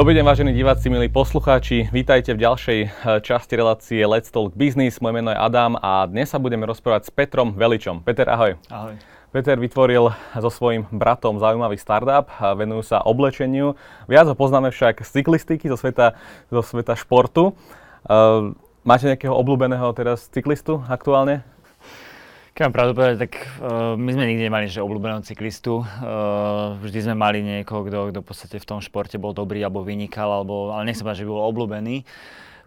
Dobrý deň, vážení diváci, milí poslucháči. Vítajte v ďalšej eh, časti relácie Let's Talk Business. Moje meno je Adam a dnes sa budeme rozprávať s Petrom Veličom. Peter, ahoj. Ahoj. Peter vytvoril so svojím bratom zaujímavý startup, venujú sa oblečeniu. Viac ho poznáme však z cyklistiky, zo sveta, zo sveta športu. Uh, máte nejakého obľúbeného teraz cyklistu aktuálne? Keď mám pravdu povedať, tak uh, my sme nikdy nemali že obľúbeného cyklistu. Uh, vždy sme mali niekoho, kto, kto v podstate v tom športe bol dobrý alebo vynikal, alebo, ale nechcem povedať, že by bol obľúbený.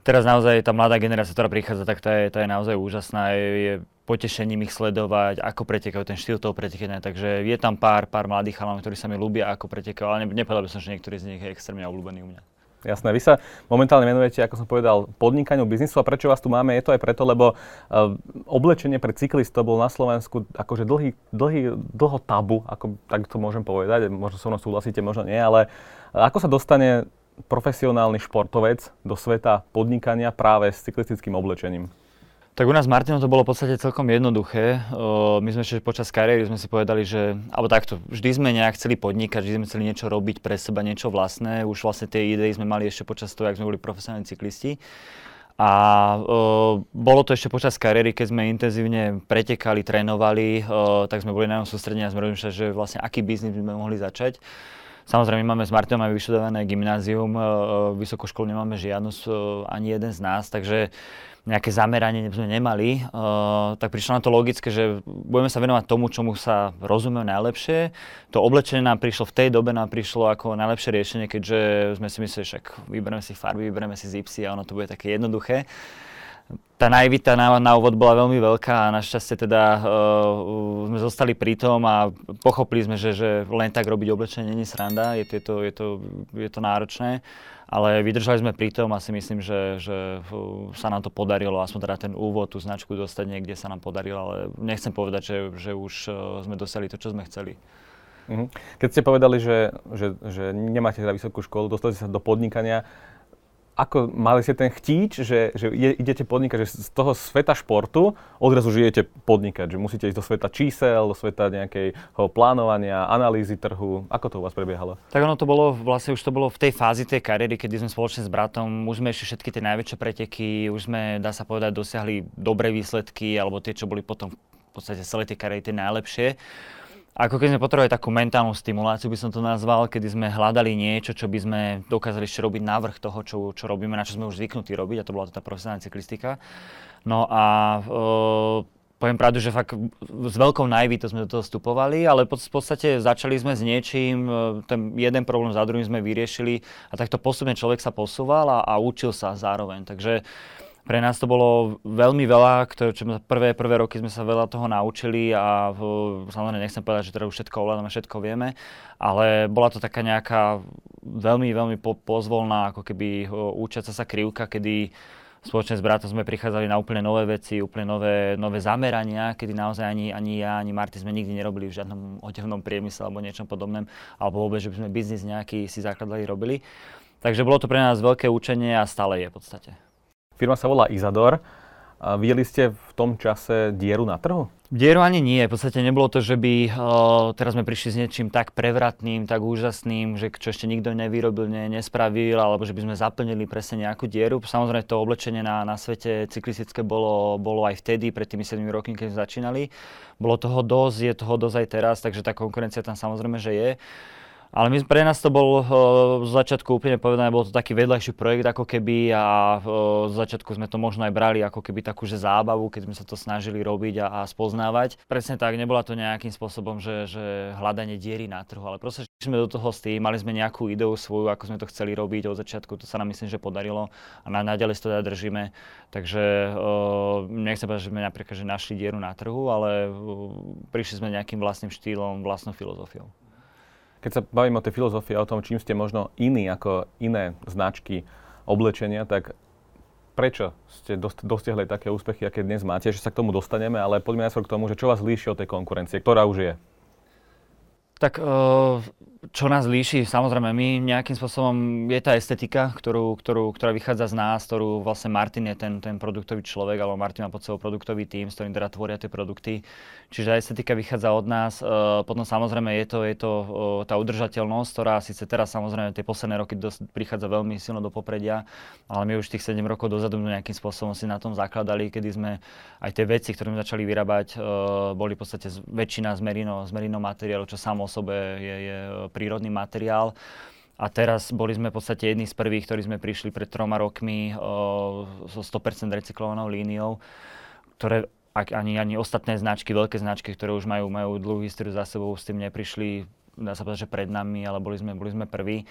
Teraz naozaj tá mladá generácia, ktorá prichádza, tak tá je, tá je naozaj úžasná. Je, je potešením ich sledovať, ako pretekajú ten štýl toho pretekania. Takže je tam pár, pár mladých chalanov, ktorí sa mi ľúbia, ako pretekajú, ale nepovedal by som, že niektorý z nich je extrémne obľúbený u mňa. Jasné, vy sa momentálne venujete, ako som povedal, podnikaniu biznisu. A prečo vás tu máme, je to aj preto, lebo uh, oblečenie pre cyklistov bol na Slovensku akože dlhý, dlhý, dlho tabu, ako tak to môžem povedať, možno so mnou súhlasíte, možno nie, ale ako sa dostane profesionálny športovec do sveta podnikania práve s cyklistickým oblečením? Tak u nás s Martinom to bolo v podstate celkom jednoduché. My sme ešte počas kariéry sme si povedali, že, alebo takto, vždy sme nejak chceli podnikať, vždy sme chceli niečo robiť pre seba, niečo vlastné. Už vlastne tie idei sme mali ešte počas toho, ak sme boli profesionálni cyklisti. A uh, bolo to ešte počas kariéry, keď sme intenzívne pretekali, trénovali, uh, tak sme boli na ňom sústredení a sme rozmýšľali, že vlastne aký biznis by sme mohli začať. Samozrejme, máme s Martinom aj vyštudované gymnázium, uh, vysokú školu nemáme žiadnu, uh, ani jeden z nás, takže nejaké zameranie sme nemali, tak prišlo na to logické, že budeme sa venovať tomu, čomu sa rozumie najlepšie. To oblečenie nám prišlo v tej dobe, nám prišlo ako najlepšie riešenie, keďže sme si mysleli, že vyberieme si farby, vyberieme si zipsy a ono to bude také jednoduché. Tá naivita na, na úvod bola veľmi veľká a našťastie teda uh, sme zostali pri tom a pochopili sme, že, že len tak robiť oblečenie není sranda, je to, je to, je to, je to náročné ale vydržali sme pri tom a si myslím, že, že sa nám to podarilo, aspoň teda ten úvod, tú značku dostať niekde sa nám podarilo, ale nechcem povedať, že, že už e, sme dosiahli to, čo sme chceli. Mhm. Keď ste povedali, že, že, že nemáte teda vysokú školu, dostali sa do podnikania, ako mali ste ten chtíč, že, že idete podnikať, že z toho sveta športu odrazu žijete podnikať, že musíte ísť do sveta čísel, do sveta nejakého plánovania, analýzy trhu. Ako to u vás prebiehalo? Tak ono to bolo, vlastne už to bolo v tej fázi tej kariéry, kedy sme spoločne s bratom, už sme ešte všetky tie najväčšie preteky, už sme, dá sa povedať, dosiahli dobré výsledky, alebo tie, čo boli potom v podstate celé tie kariéry tie najlepšie. Ako keď sme potrebovali takú mentálnu stimuláciu, by som to nazval, kedy sme hľadali niečo, čo by sme dokázali ešte robiť návrh toho, čo, čo robíme, na čo sme už zvyknutí robiť, a to bola tá profesionálna cyklistika. No a e, poviem pravdu, že fakt s veľkou naivitou sme do toho vstupovali, ale v podstate začali sme s niečím, e, ten jeden problém za druhým sme vyriešili a takto postupne človek sa posúval a, a učil sa zároveň. Takže pre nás to bolo veľmi veľa, ktoré, čo prvé, prvé roky sme sa veľa toho naučili a samozrejme nechcem povedať, že teda už všetko ovládame, všetko vieme, ale bola to taká nejaká veľmi, veľmi po, pozvolná ako keby účaca sa krivka, kedy spoločne s bratom sme prichádzali na úplne nové veci, úplne nové, nové zamerania, kedy naozaj ani, ani ja, ani Marty sme nikdy nerobili v žiadnom odevnom priemysle alebo niečom podobnom, alebo vôbec, že by sme biznis nejaký si zakladali, robili. Takže bolo to pre nás veľké učenie a stále je v podstate. Firma sa volá Izador. A videli ste v tom čase dieru na trhu? Dieru ani nie. V podstate nebolo to, že by uh, teraz sme prišli s niečím tak prevratným, tak úžasným, že čo ešte nikto nevyrobil, ne, nespravil, alebo že by sme zaplnili presne nejakú dieru. Samozrejme to oblečenie na, na svete cyklistické bolo, bolo aj vtedy, pred tými 7 rokmi, keď sme začínali. Bolo toho dosť, je toho dosť aj teraz, takže tá konkurencia tam samozrejme, že je. Ale my, pre nás to bol uh, z začiatku úplne povedané, bol to taký vedľajší projekt ako keby a uh, z začiatku sme to možno aj brali ako keby takú že zábavu, keď sme sa to snažili robiť a, a spoznávať. Presne tak, nebola to nejakým spôsobom, že, že hľadanie diery na trhu, ale proste sme do toho s tým, mali sme nejakú ideu svoju, ako sme to chceli robiť od začiatku, to sa nám myslím, že podarilo a na, naďalej to teda držíme. Takže uh, nechcem povedať, že sme napríklad že našli dieru na trhu, ale uh, prišli sme nejakým vlastným štýlom, vlastnou filozofiou. Keď sa bavím o tej filozofii o tom, čím ste možno iní ako iné značky oblečenia, tak prečo ste dostiahli také úspechy, aké dnes máte, že sa k tomu dostaneme, ale poďme najskôr k tomu, že čo vás líši od tej konkurencie, ktorá už je. Tak uh, čo nás líši, samozrejme, my nejakým spôsobom, je tá estetika, ktorú, ktorú, ktorá vychádza z nás, ktorú vlastne Martin je ten, ten produktový človek, alebo Martin má pod sebou produktový tým, s ktorým teda tvoria tie produkty. Čiže estetika vychádza od nás. Uh, potom samozrejme je to, je to uh, tá udržateľnosť, ktorá síce teraz samozrejme tie posledné roky dosť, prichádza veľmi silno do popredia, ale my už tých 7 rokov dozadu nejakým spôsobom si na tom zakladali, kedy sme aj tie veci, ktoré sme začali vyrábať, uh, boli v podstate väčšina z merino, z merino materiálu, čo samo o sebe je, je prírodný materiál. A teraz boli sme v podstate jedni z prvých, ktorí sme prišli pred troma rokmi o, so 100% recyklovanou líniou, ktoré ak ani, ani ostatné značky, veľké značky, ktoré už majú, majú dlhú históriu za sebou, s tým neprišli, dá sa povedať, že pred nami, ale boli sme, boli sme prví.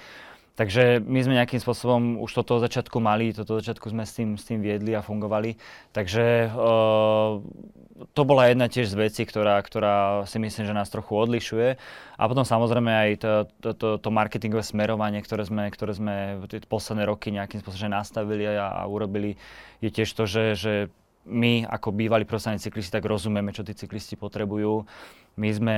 Takže my sme nejakým spôsobom už toto začiatku mali, toto začiatku sme s tým, s tým viedli a fungovali. Takže uh, to bola jedna tiež z vecí, ktorá, ktorá si myslím, že nás trochu odlišuje. A potom samozrejme aj to, to, to, to marketingové smerovanie, ktoré sme, ktoré sme tie posledné roky nejakým spôsobom nastavili a, a urobili, je tiež to, že, že my ako bývalí profesionálni cyklisti tak rozumieme, čo tí cyklisti potrebujú. My sme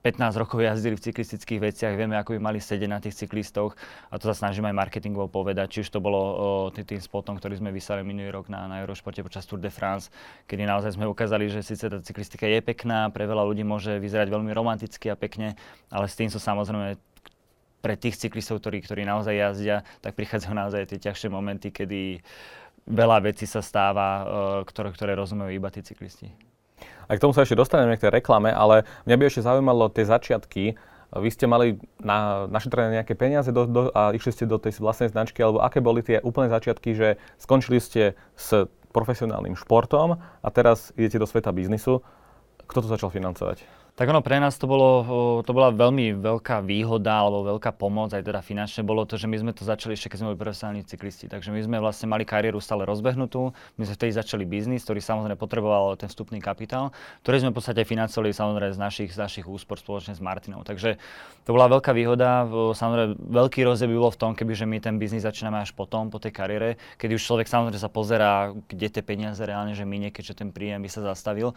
15 rokov jazdili v cyklistických veciach, vieme, ako by mali sedieť na tých cyklistoch a to sa snažíme aj marketingovo povedať, či už to bolo o, tým spotom, ktorý sme vysali minulý rok na, na Eurošporte počas Tour de France, kedy naozaj sme ukázali, že síce tá cyklistika je pekná, pre veľa ľudí môže vyzerať veľmi romanticky a pekne, ale s tým sú samozrejme pre tých cyklistov, ktorí, ktorí naozaj jazdia, tak prichádzajú naozaj tie ťažšie momenty, kedy veľa vecí sa stáva, ktoré, ktoré rozumejú iba tí cyklisti. A k tomu sa ešte dostaneme k tej reklame, ale mňa by ešte zaujímalo tie začiatky. Vy ste mali na našetrené nejaké peniaze do, do, a išli ste do tej vlastnej značky, alebo aké boli tie úplné začiatky, že skončili ste s profesionálnym športom a teraz idete do sveta biznisu. Kto to začal financovať? Tak ono pre nás to, bolo, to bola veľmi veľká výhoda alebo veľká pomoc, aj teda finančne bolo to, že my sme to začali ešte keď sme boli profesionálni cyklisti. Takže my sme vlastne mali kariéru stále rozbehnutú, my sme vtedy začali biznis, ktorý samozrejme potreboval ten vstupný kapitál, ktorý sme v podstate financovali samozrejme z našich, z našich úspor spoločne s Martinou. Takže to bola veľká výhoda. Samozrejme veľký rozdiel by bolo v tom, keby že my ten biznis začíname až potom, po tej kariére, keď už človek samozrejme sa pozerá, kde tie peniaze reálne, že minie, keďže ten príjem by sa zastavil.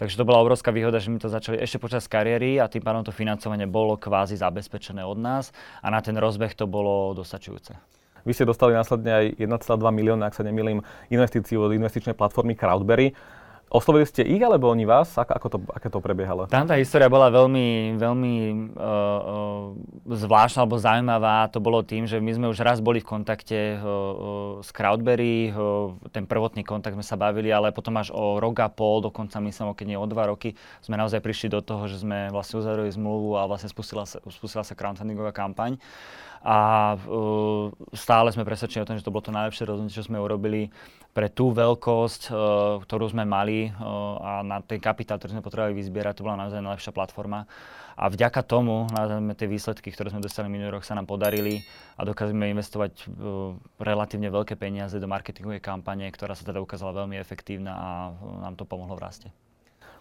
Takže to bola obrovská výhoda, že my to začali ešte počas kariéry a tým pádom to financovanie bolo kvázi zabezpečené od nás a na ten rozbeh to bolo dostačujúce. Vy ste dostali následne aj 1,2 milióna, ak sa nemýlim, investíciu od investičnej platformy Crowdberry. Oslovili ste ich alebo oni vás? Ako, ako to, aké to prebiehalo? Tam tá história bola veľmi, veľmi uh, uh, zvláštna alebo zaujímavá. To bolo tým, že my sme už raz boli v kontakte uh, uh, s Crowdberry, uh, ten prvotný kontakt sme sa bavili, ale potom až o rok a pol, dokonca myslím, keď nie o dva roky, sme naozaj prišli do toho, že sme vlastne uzavreli zmluvu a vlastne spustila sa, spustila sa crowdfundingová kampaň a uh, stále sme presvedčení o tom, že to bolo to najlepšie rozhodnutie, čo sme urobili pre tú veľkosť, uh, ktorú sme mali uh, a na ten kapitál, ktorý sme potrebovali vyzbierať, to bola naozaj najlepšia platforma. A vďaka tomu, naozaj tie výsledky, ktoré sme dostali minulý rok, sa nám podarili a dokázali investovať uh, relatívne veľké peniaze do marketingovej kampane, ktorá sa teda ukázala veľmi efektívna a uh, nám to pomohlo v raste.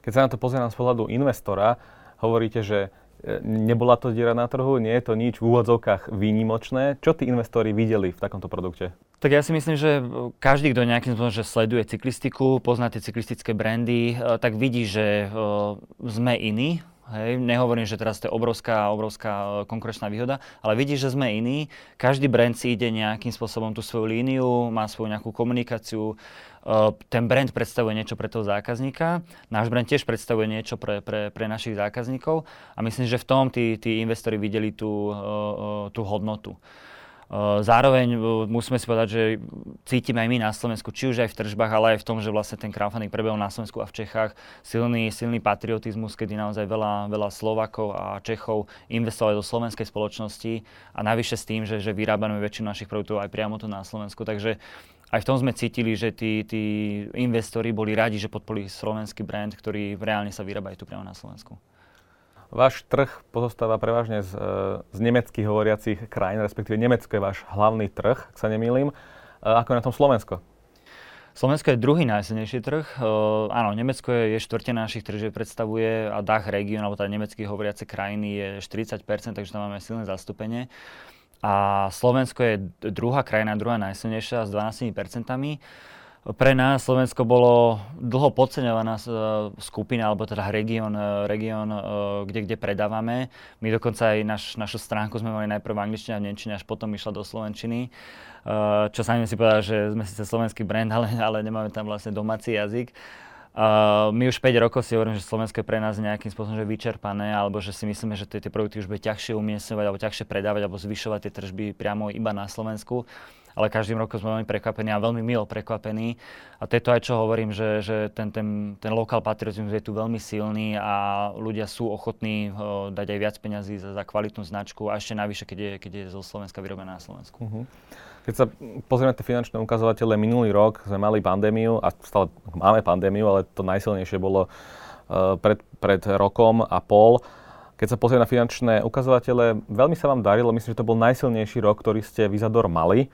Keď sa na to pozerám z pohľadu investora, hovoríte, že nebola to diera na trhu, nie je to nič v úvodzovkách výnimočné. Čo tí investori videli v takomto produkte? Tak ja si myslím, že každý, kto nejakým spôsobom že sleduje cyklistiku, pozná tie cyklistické brandy, eh, tak vidí, že eh, sme iní. Hej, nehovorím, že teraz to je obrovská, obrovská eh, konkurenčná výhoda, ale vidí, že sme iní. Každý brand si ide nejakým spôsobom tú svoju líniu, má svoju nejakú komunikáciu, ten brand predstavuje niečo pre toho zákazníka, náš brand tiež predstavuje niečo pre, pre, pre našich zákazníkov a myslím, že v tom tí, tí investori videli tú, tú hodnotu. Zároveň musíme si povedať, že cítime aj my na Slovensku, či už aj v tržbách, ale aj v tom, že vlastne ten crowdfunding prebehol na Slovensku a v Čechách silný, silný patriotizmus, kedy naozaj veľa, veľa Slovakov a Čechov investovali do slovenskej spoločnosti a navyše s tým, že, že vyrábame väčšinu našich produktov aj priamo tu na Slovensku. Takže aj v tom sme cítili, že tí, tí investori boli radi, že podporili slovenský brand, ktorý reálne sa vyrába aj tu priamo na Slovensku. Váš trh pozostáva prevažne z, z nemeckých hovoriacich krajín, respektíve Nemecko je váš hlavný trh, ak sa nemýlim. Ako je na tom Slovensko? Slovensko je druhý najsilnejší trh. Uh, áno, Nemecko je, je štvrtina našich tržieb predstavuje a Dach región, alebo teda nemeckých hovoriace krajiny je 40%, takže tam máme silné zastúpenie. A Slovensko je druhá krajina, druhá najsilnejšia s 12%. Pre nás Slovensko bolo dlho podceňovaná skupina, alebo teda región, región kde, kde predávame. My dokonca aj naš, našu stránku sme mali najprv v angličtine a v nemčine, až potom išla do slovenčiny. Čo sami si povedal, že sme síce slovenský brand, ale, ale nemáme tam vlastne domáci jazyk. My už 5 rokov si hovorím, že Slovensko je pre nás nejakým spôsobom že vyčerpané, alebo že si myslíme, že tie produkty už bude ťažšie umiestňovať, alebo ťažšie predávať, alebo zvyšovať tie tržby priamo iba na Slovensku ale každým rokom sme veľmi prekvapení a veľmi milo prekvapení. A to je to aj, čo hovorím, že, že ten, ten, ten lokál patriotizmus je tu veľmi silný a ľudia sú ochotní uh, dať aj viac peňazí za, za kvalitnú značku a ešte navyše, keď je, keď je zo Slovenska vyrobená na Slovensku. Uh-huh. Keď sa pozrieme tie finančné ukazovatele, minulý rok sme mali pandémiu a stále máme pandémiu, ale to najsilnejšie bolo uh, pred, pred rokom a pol. Keď sa pozrieme na finančné ukazovatele, veľmi sa vám darilo, myslím, že to bol najsilnejší rok, ktorý ste Vizador mali.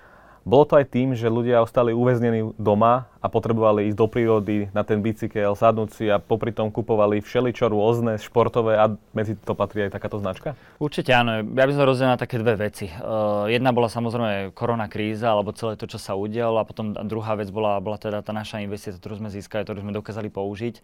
Bolo to aj tým, že ľudia ostali uväznení doma a potrebovali ísť do prírody na ten bicykel, sadnúť si a popri tom kupovali všeličo rôzne, športové a medzi to patrí aj takáto značka? Určite áno. Ja by som rozdelil na také dve veci. Uh, jedna bola samozrejme korona kríza, alebo celé to, čo sa udialo a potom druhá vec bola, bola teda tá naša investícia, ktorú sme získali, ktorú sme dokázali použiť.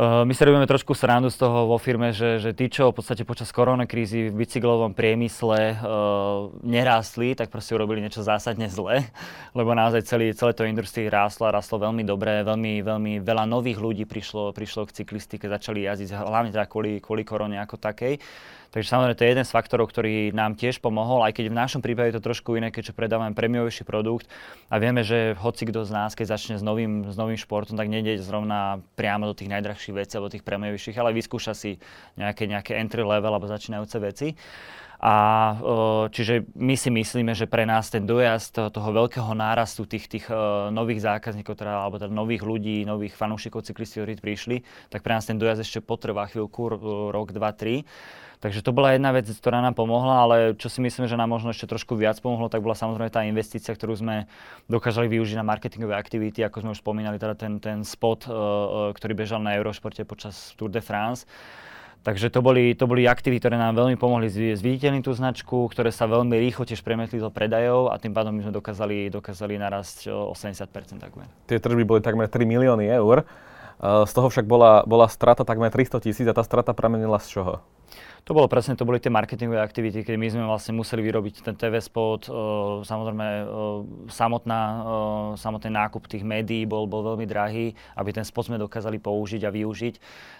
Uh, my sa robíme trošku srandu z toho vo firme, že, že tí, čo v podstate počas korona krízy v bicyklovom priemysle uh, nerástli, tak proste urobili niečo zásadne zle, lebo naozaj celý, celé to industrie rástlo a rástlo veľmi dobre, veľmi, veľmi veľa nových ľudí prišlo, prišlo k cyklistike, začali jazdiť, hlavne teda kvôli, kvôli korone ako takej. Takže samozrejme to je jeden z faktorov, ktorý nám tiež pomohol, aj keď v našom prípade je to trošku iné, keďže predávame premiovejší produkt a vieme, že hoci kto z nás, keď začne s novým, s novým športom, tak nejde zrovna priamo do tých najdrahších vecí alebo tých premiovejších, ale vyskúša si nejaké, nejaké entry level alebo začínajúce veci. A čiže my si myslíme, že pre nás ten dojazd toho veľkého nárastu tých, tých nových zákazníkov, teda, alebo teda nových ľudí, nových fanúšikov cyklistov, ktorí prišli, tak pre nás ten dojazd ešte potrvá chvíľku, rok, dva, tri. Takže to bola jedna vec, ktorá nám pomohla, ale čo si myslím, že nám možno ešte trošku viac pomohlo, tak bola samozrejme tá investícia, ktorú sme dokázali využiť na marketingové aktivity, ako sme už spomínali, teda ten, ten spot, uh, ktorý bežal na Eurošporte počas Tour de France. Takže to boli, to boli aktivity, ktoré nám veľmi pomohli zviditeľniť tú značku, ktoré sa veľmi rýchlo tiež premietli do predajov a tým pádom my sme dokázali, dokázali narast o 80%. Takové. Tie tržby boli takmer 3 milióny eur. Z toho však bola, bola strata takmer 300 tisíc a tá strata pramenila z čoho? To bolo presne, to boli tie marketingové aktivity, keď my sme vlastne museli vyrobiť ten TV spot, uh, samozrejme uh, samotná, uh, samotný nákup tých médií bol, bol veľmi drahý, aby ten spot sme dokázali použiť a využiť.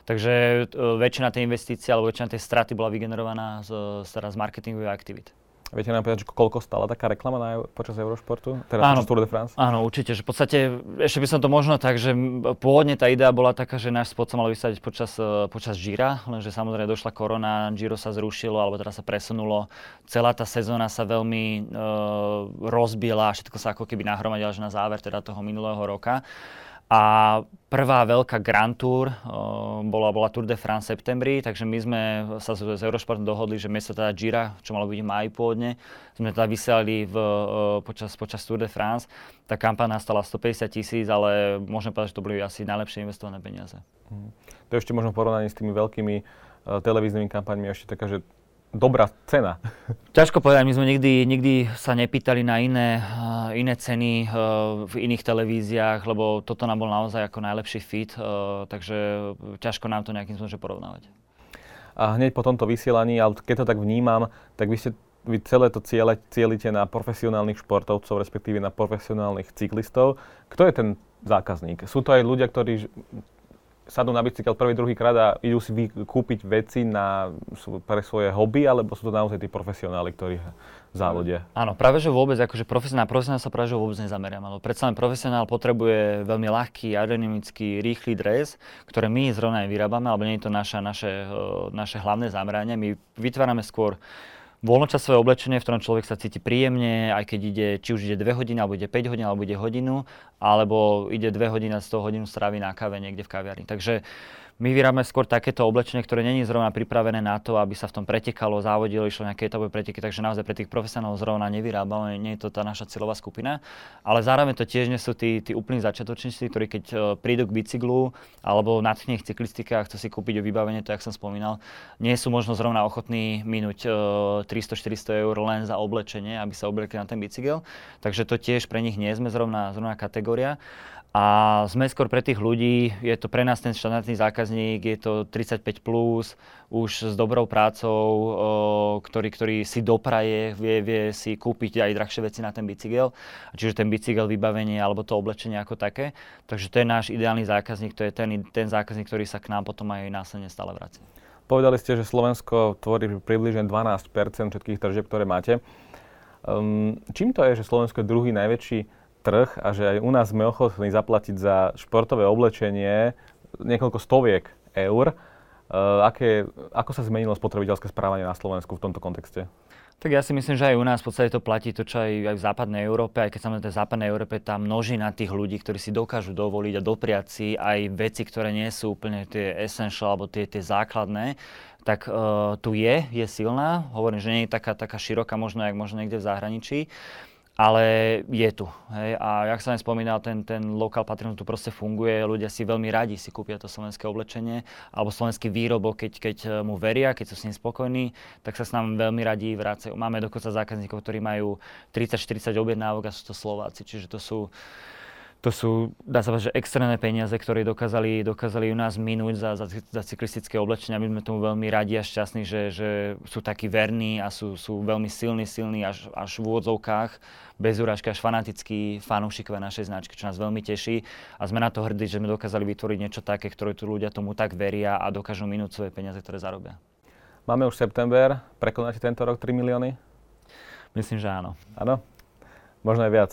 Takže väčšina tej investície alebo väčšina tej straty bola vygenerovaná z, z, z marketingových aktivít. Viete nám povedať, koľko stála taká reklama na, počas Eurošportu? Teda áno, počas Tour de France? Áno, určite. Že v podstate, ešte by som to možno tak, že pôvodne tá idea bola taká, že náš spot sa mal vysadiť počas, e, počas Gira, lenže samozrejme došla korona, Giro sa zrušilo, alebo teda sa presunulo. Celá tá sezóna sa veľmi e, rozbila, všetko sa ako keby nahromadilo až na záver teda toho minulého roka. A prvá veľká Grand Tour uh, bola, bola Tour de France v septembri, takže my sme sa s, s Eurošportom dohodli, že miesto teda Gira, čo malo byť v máji pôvodne, sme teda vysielali v, uh, počas, počas Tour de France. Tá kampaň nastala 150 tisíc, ale môžem povedať, že to boli asi najlepšie investované peniaze. Hmm. To ešte možno porovnaní s tými veľkými uh, televíznymi kampaňmi ešte taká, že dobrá cena. Ťažko povedať, my sme nikdy, nikdy sa nepýtali na iné, uh, iné ceny uh, v iných televíziách, lebo toto nám bol naozaj ako najlepší fit, uh, takže ťažko nám to nejakým spôsobom porovnávať. A hneď po tomto vysielaní, ale keď to tak vnímam, tak vy ste vy celé to ciele, cielite na profesionálnych športovcov, respektíve na profesionálnych cyklistov. Kto je ten zákazník? Sú to aj ľudia, ktorí sadnú na bicykel prvý, druhý krát a idú si kúpiť veci na, pre svoje hobby, alebo sú to naozaj tí profesionáli, ktorí závodia? Áno, práve že vôbec, akože profesionál, profesionál sa práve že vôbec nezameriam, ale predsa len profesionál potrebuje veľmi ľahký, aerodynamický, rýchly dres, ktoré my zrovna aj vyrábame, alebo nie je to naša, naše, naše hlavné zameranie. My vytvárame skôr voľnočasové oblečenie, v ktorom človek sa cíti príjemne, aj keď ide, či už ide 2 hodiny, alebo ide 5 hodín, alebo ide hodinu, alebo ide 2 hodiny a z toho hodinu strávi na káve niekde v kaviarni. Takže My vyrábame skôr takéto oblečenie, ktoré není zrovna pripravené na to, aby sa v tom pretekalo, závodilo, išlo nejaké etapové preteky, takže naozaj pre tých profesionálov zrovna nevyrábame, nie je to tá naša cieľová skupina. Ale zároveň to tiež nie sú tí, tí úplní začiatočníci, ktorí keď uh, prídu k bicyklu alebo nadchne ich cyklistika a chcú si kúpiť vybavenie, to jak som spomínal, nie sú možno zrovna ochotní minúť uh, 300-400 eur len za oblečenie, aby sa obliekli na ten bicykel. Takže to tiež pre nich nie sme zrovna, zrovna kategória. A sme skôr pre tých ľudí, je to pre nás ten štandardný zákazník, je to 35 plus, už s dobrou prácou, ktorý, ktorý si dopraje, vie, vie si kúpiť aj drahšie veci na ten bicykel. Čiže ten bicykel, vybavenie alebo to oblečenie ako také. Takže to je náš ideálny zákazník, to je ten, ten zákazník, ktorý sa k nám potom aj následne stále vracia. Povedali ste, že Slovensko tvorí približne 12% všetkých tržieb, ktoré máte. Um, čím to je, že Slovensko je druhý najväčší trh a že aj u nás sme ochotní zaplatiť za športové oblečenie niekoľko stoviek eur. Uh, aké, ako sa zmenilo spotrebiteľské správanie na Slovensku v tomto kontexte? Tak ja si myslím, že aj u nás v podstate to platí to, čo aj, aj v západnej Európe, aj keď samozrejme v západnej Európe tá množina tých ľudí, ktorí si dokážu dovoliť a dopriať si aj veci, ktoré nie sú úplne tie essential alebo tie, tie základné, tak uh, tu je, je silná. Hovorím, že nie je taká, taká široká možno, jak možno niekde v zahraničí ale je tu. Hej. A jak som aj spomínal, ten, ten lokal patriot tu proste funguje, ľudia si veľmi radi si kúpia to slovenské oblečenie alebo slovenský výrobok, keď, keď eh, mu veria, keď sú s ním spokojní, tak sa s nami veľmi radi vracajú. Máme dokonca zákazníkov, ktorí majú 30-40 objednávok a sú to Slováci, čiže to sú to sú, dá sa povedať, že extrémne peniaze, ktoré dokázali, dokázali u nás minúť za, za, za cyklistické oblečenia. My sme tomu veľmi radi a šťastní, že, že sú takí verní a sú, sú veľmi silní, silní až, až v úvodzovkách, bez urážky, až fanatickí fanúšikové našej značky, čo nás veľmi teší. A sme na to hrdí, že sme dokázali vytvoriť niečo také, ktoré tu ľudia tomu tak veria a dokážu minúť svoje peniaze, ktoré zarobia. Máme už september, prekonáte tento rok 3 milióny? Myslím, že áno. Áno? Možno aj viac.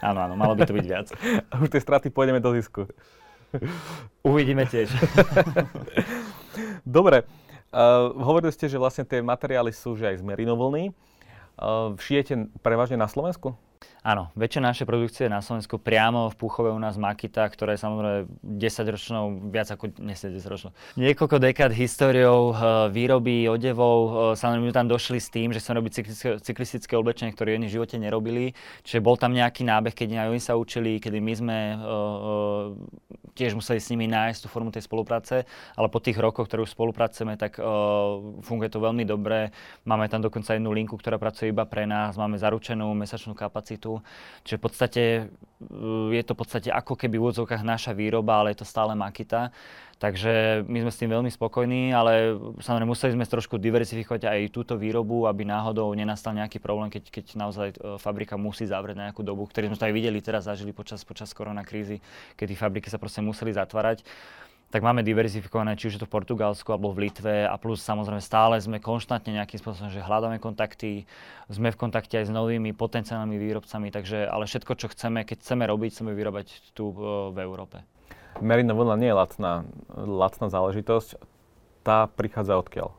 Áno, áno, malo by to byť viac. A už tie straty pôjdeme do zisku. Uvidíme tiež. Dobre. Uh, hovorili ste, že vlastne tie materiály sú že aj z merinovlny. Uh, šijete prevažne na Slovensku? Áno, väčšina našej produkcie je na Slovensku priamo v Púchove u nás Makita, ktorá je samozrejme 10 ročnou, viac ako 10 ročnou. Niekoľko dekád históriou uh, výroby odevov, uh, samozrejme my tam došli s tým, že sme robili cyklistické, cyklistické oblečenie, ktoré oni v živote nerobili, čiže bol tam nejaký nábeh, keď aj oni sa učili, kedy my sme uh, tiež museli s nimi nájsť tú formu tej spolupráce, ale po tých rokoch, ktoré už spolupracujeme, tak uh, funguje to veľmi dobre. Máme tam dokonca jednu linku, ktorá pracuje iba pre nás, máme zaručenú mesačnú kapacitu, čiže v podstate uh, je to v podstate ako keby v úvodzovkách naša výroba, ale je to stále Makita. Takže my sme s tým veľmi spokojní, ale samozrejme museli sme trošku diverzifikovať aj túto výrobu, aby náhodou nenastal nejaký problém, keď, keď naozaj e, fabrika musí zavrieť na nejakú dobu, ktorý sme to aj videli teraz, zažili počas, počas koronakrízy, kedy fabriky sa proste museli zatvárať tak máme diverzifikované, či už je to v Portugalsku alebo v Litve a plus samozrejme stále sme konštantne nejakým spôsobom, že hľadáme kontakty, sme v kontakte aj s novými potenciálnymi výrobcami, takže ale všetko, čo chceme, keď chceme robiť, chceme vyrobať tu e, v Európe. Merino vlna nie je lacná, lacná záležitosť. Tá prichádza odkiaľ?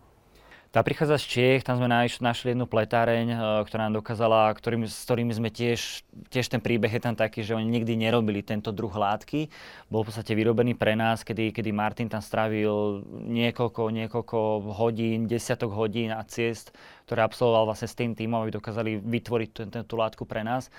Tá prichádza z Čiech, tam sme našli jednu pletáreň, e, ktorá nám dokázala, ktorým, s ktorými sme tiež, tiež ten príbeh je tam taký, že oni nikdy nerobili tento druh látky. Bol v podstate vyrobený pre nás, kedy, kedy Martin tam strávil niekoľko, niekoľko hodín, desiatok hodín a ciest, ktoré absolvoval vlastne s tým týmom, aby dokázali vytvoriť tú, tú látku pre nás.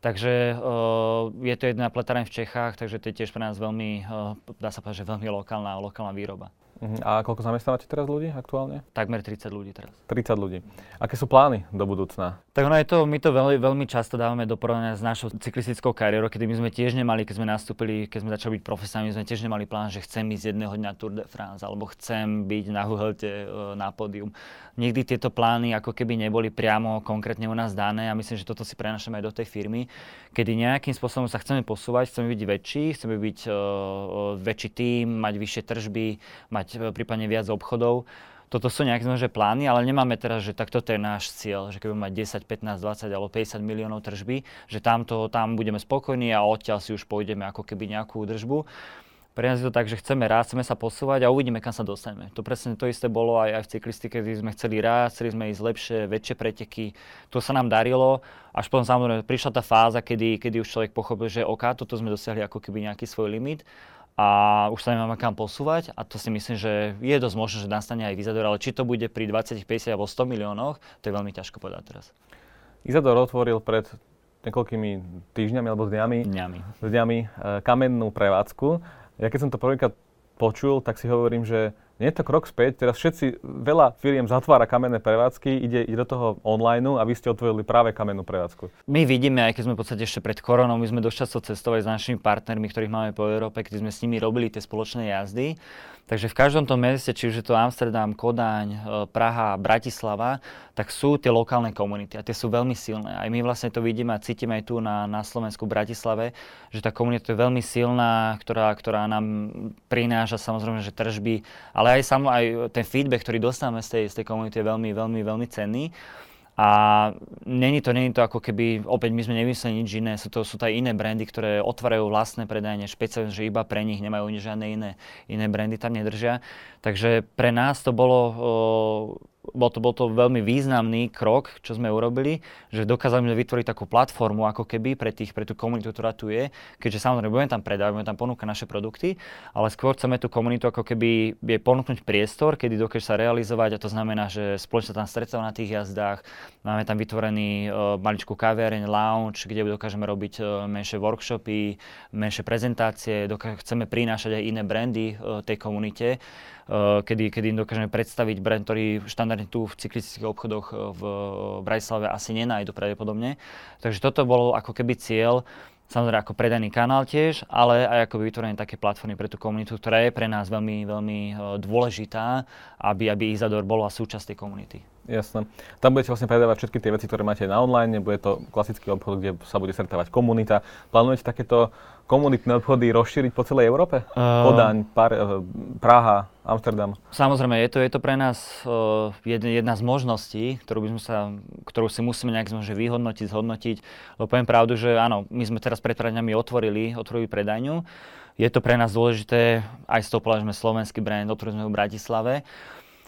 Takže uh, je to jedna pletáreň v Čechách, takže to je tiež pre nás veľmi, uh, dá sa povedať, že veľmi lokálna, lokálna výroba. Uh-huh. A koľko zamestnávate teraz ľudí aktuálne? Takmer 30 ľudí teraz. 30 ľudí. Aké sú plány do budúcna? Tak ono je to, my to veľmi, veľmi často dávame do porovnania s našou cyklistickou kariérou, kedy my sme tiež nemali, keď sme nastúpili, keď sme začali byť profesionálni, my sme tiež nemali plán, že chcem ísť jedného dňa Tour de France, alebo chcem byť na Huhelte uh, na pódium. Nikdy tieto plány ako keby neboli priamo konkrétne u nás dané a myslím, že toto si prenašame aj do tej firmy, kedy nejakým spôsobom sa chceme posúvať, chceme byť väčší, chceme byť uh, väčší tým, mať vyššie tržby, mať prípadne viac obchodov. Toto sú nejaké že plány, ale nemáme teraz, že takto to je náš cieľ, že keď budeme mať 10, 15, 20 alebo 50 miliónov tržby, že tamto, tam budeme spokojní a odtiaľ si už pôjdeme ako keby nejakú držbu. Pre nás je to tak, že chceme rásť, chceme sa posúvať a uvidíme, kam sa dostaneme. To presne to isté bolo aj, aj v cyklistike, kde sme chceli rásť, chceli sme ísť lepšie, väčšie preteky. To sa nám darilo, až potom samozrejme prišla tá fáza, kedy, kedy už človek pochopil, že OK, toto sme dosiahli ako keby nejaký svoj limit a už sa nemáme kam posúvať a to si myslím, že je dosť možné, že nastane aj Izador, ale či to bude pri 20, 50 alebo 100 miliónoch, to je veľmi ťažko povedať teraz. Izador otvoril pred niekoľkými týždňami alebo dňami, dňami. dňami e, kamennú prevádzku. Ja keď som to prvýkrát počul, tak si hovorím, že nie je to krok späť, teraz všetci, veľa firiem zatvára kamenné prevádzky, ide, ide do toho online a vy ste otvorili práve kamennú prevádzku. My vidíme, aj keď sme v podstate ešte pred koronou, my sme dosť často cestovali s našimi partnermi, ktorých máme po Európe, keď sme s nimi robili tie spoločné jazdy. Takže v každom tom meste, či už je to Amsterdam, Kodáň, e, Praha, Bratislava, tak sú tie lokálne komunity a tie sú veľmi silné. Aj my vlastne to vidíme a cítime aj tu na, na Slovensku, Bratislave, že tá komunita je veľmi silná, ktorá, ktorá nám prináša samozrejme, že tržby, ale aj, samo, aj ten feedback, ktorý dostávame z tej, z tej komunity je veľmi, veľmi, veľmi cenný. A není to, není to ako keby, opäť my sme nevymysleli nič iné, sú to, sú aj iné brandy, ktoré otvárajú vlastné predajne, špeciálne, že iba pre nich nemajú žiadne iné, iné brandy tam nedržia. Takže pre nás to bolo bol to, bol to veľmi významný krok, čo sme urobili, že dokázali sme vytvoriť takú platformu ako keby pre, tých, pre tú komunitu, ktorá tu je, keďže samozrejme budeme tam predávať, budeme tam ponúkať naše produkty, ale skôr chceme tú komunitu ako keby je ponúknuť priestor, kedy dokáže sa realizovať a to znamená, že spoločne tam stretáva na tých jazdách, máme tam vytvorený uh, maličkú kaviareň, lounge, kde dokážeme robiť uh, menšie workshopy, menšie prezentácie, dokážeme, chceme prinášať aj iné brandy uh, tej komunite, kedy, kedy im dokážeme predstaviť brand, ktorý štandard štandardne tu v cyklistických obchodoch eh, v Bratislave asi nenájdu pravdepodobne. Takže toto bol ako keby cieľ, samozrejme ako predaný kanál tiež, ale aj ako vytvorenie také platformy pre tú komunitu, ktorá je pre nás veľmi, veľmi eh, dôležitá, aby, aby Izador bola súčasť tej komunity. Jasné. Tam budete vlastne predávať všetky tie veci, ktoré máte na online, bude to klasický obchod, kde sa bude stretávať komunita. Plánujete takéto komunitné obchody rozšíriť po celej Európe? Uh, Podaň, Par, uh, Praha, Amsterdam? Samozrejme, je to, je to pre nás uh, jedna, z možností, ktorú, by sme sa, ktorú si musíme nejak že vyhodnotiť, zhodnotiť. Lebo poviem pravdu, že áno, my sme teraz pred predňami otvorili, otvorili predajňu. Je to pre nás dôležité aj z toho že sme slovenský brand, otvorili sme v Bratislave.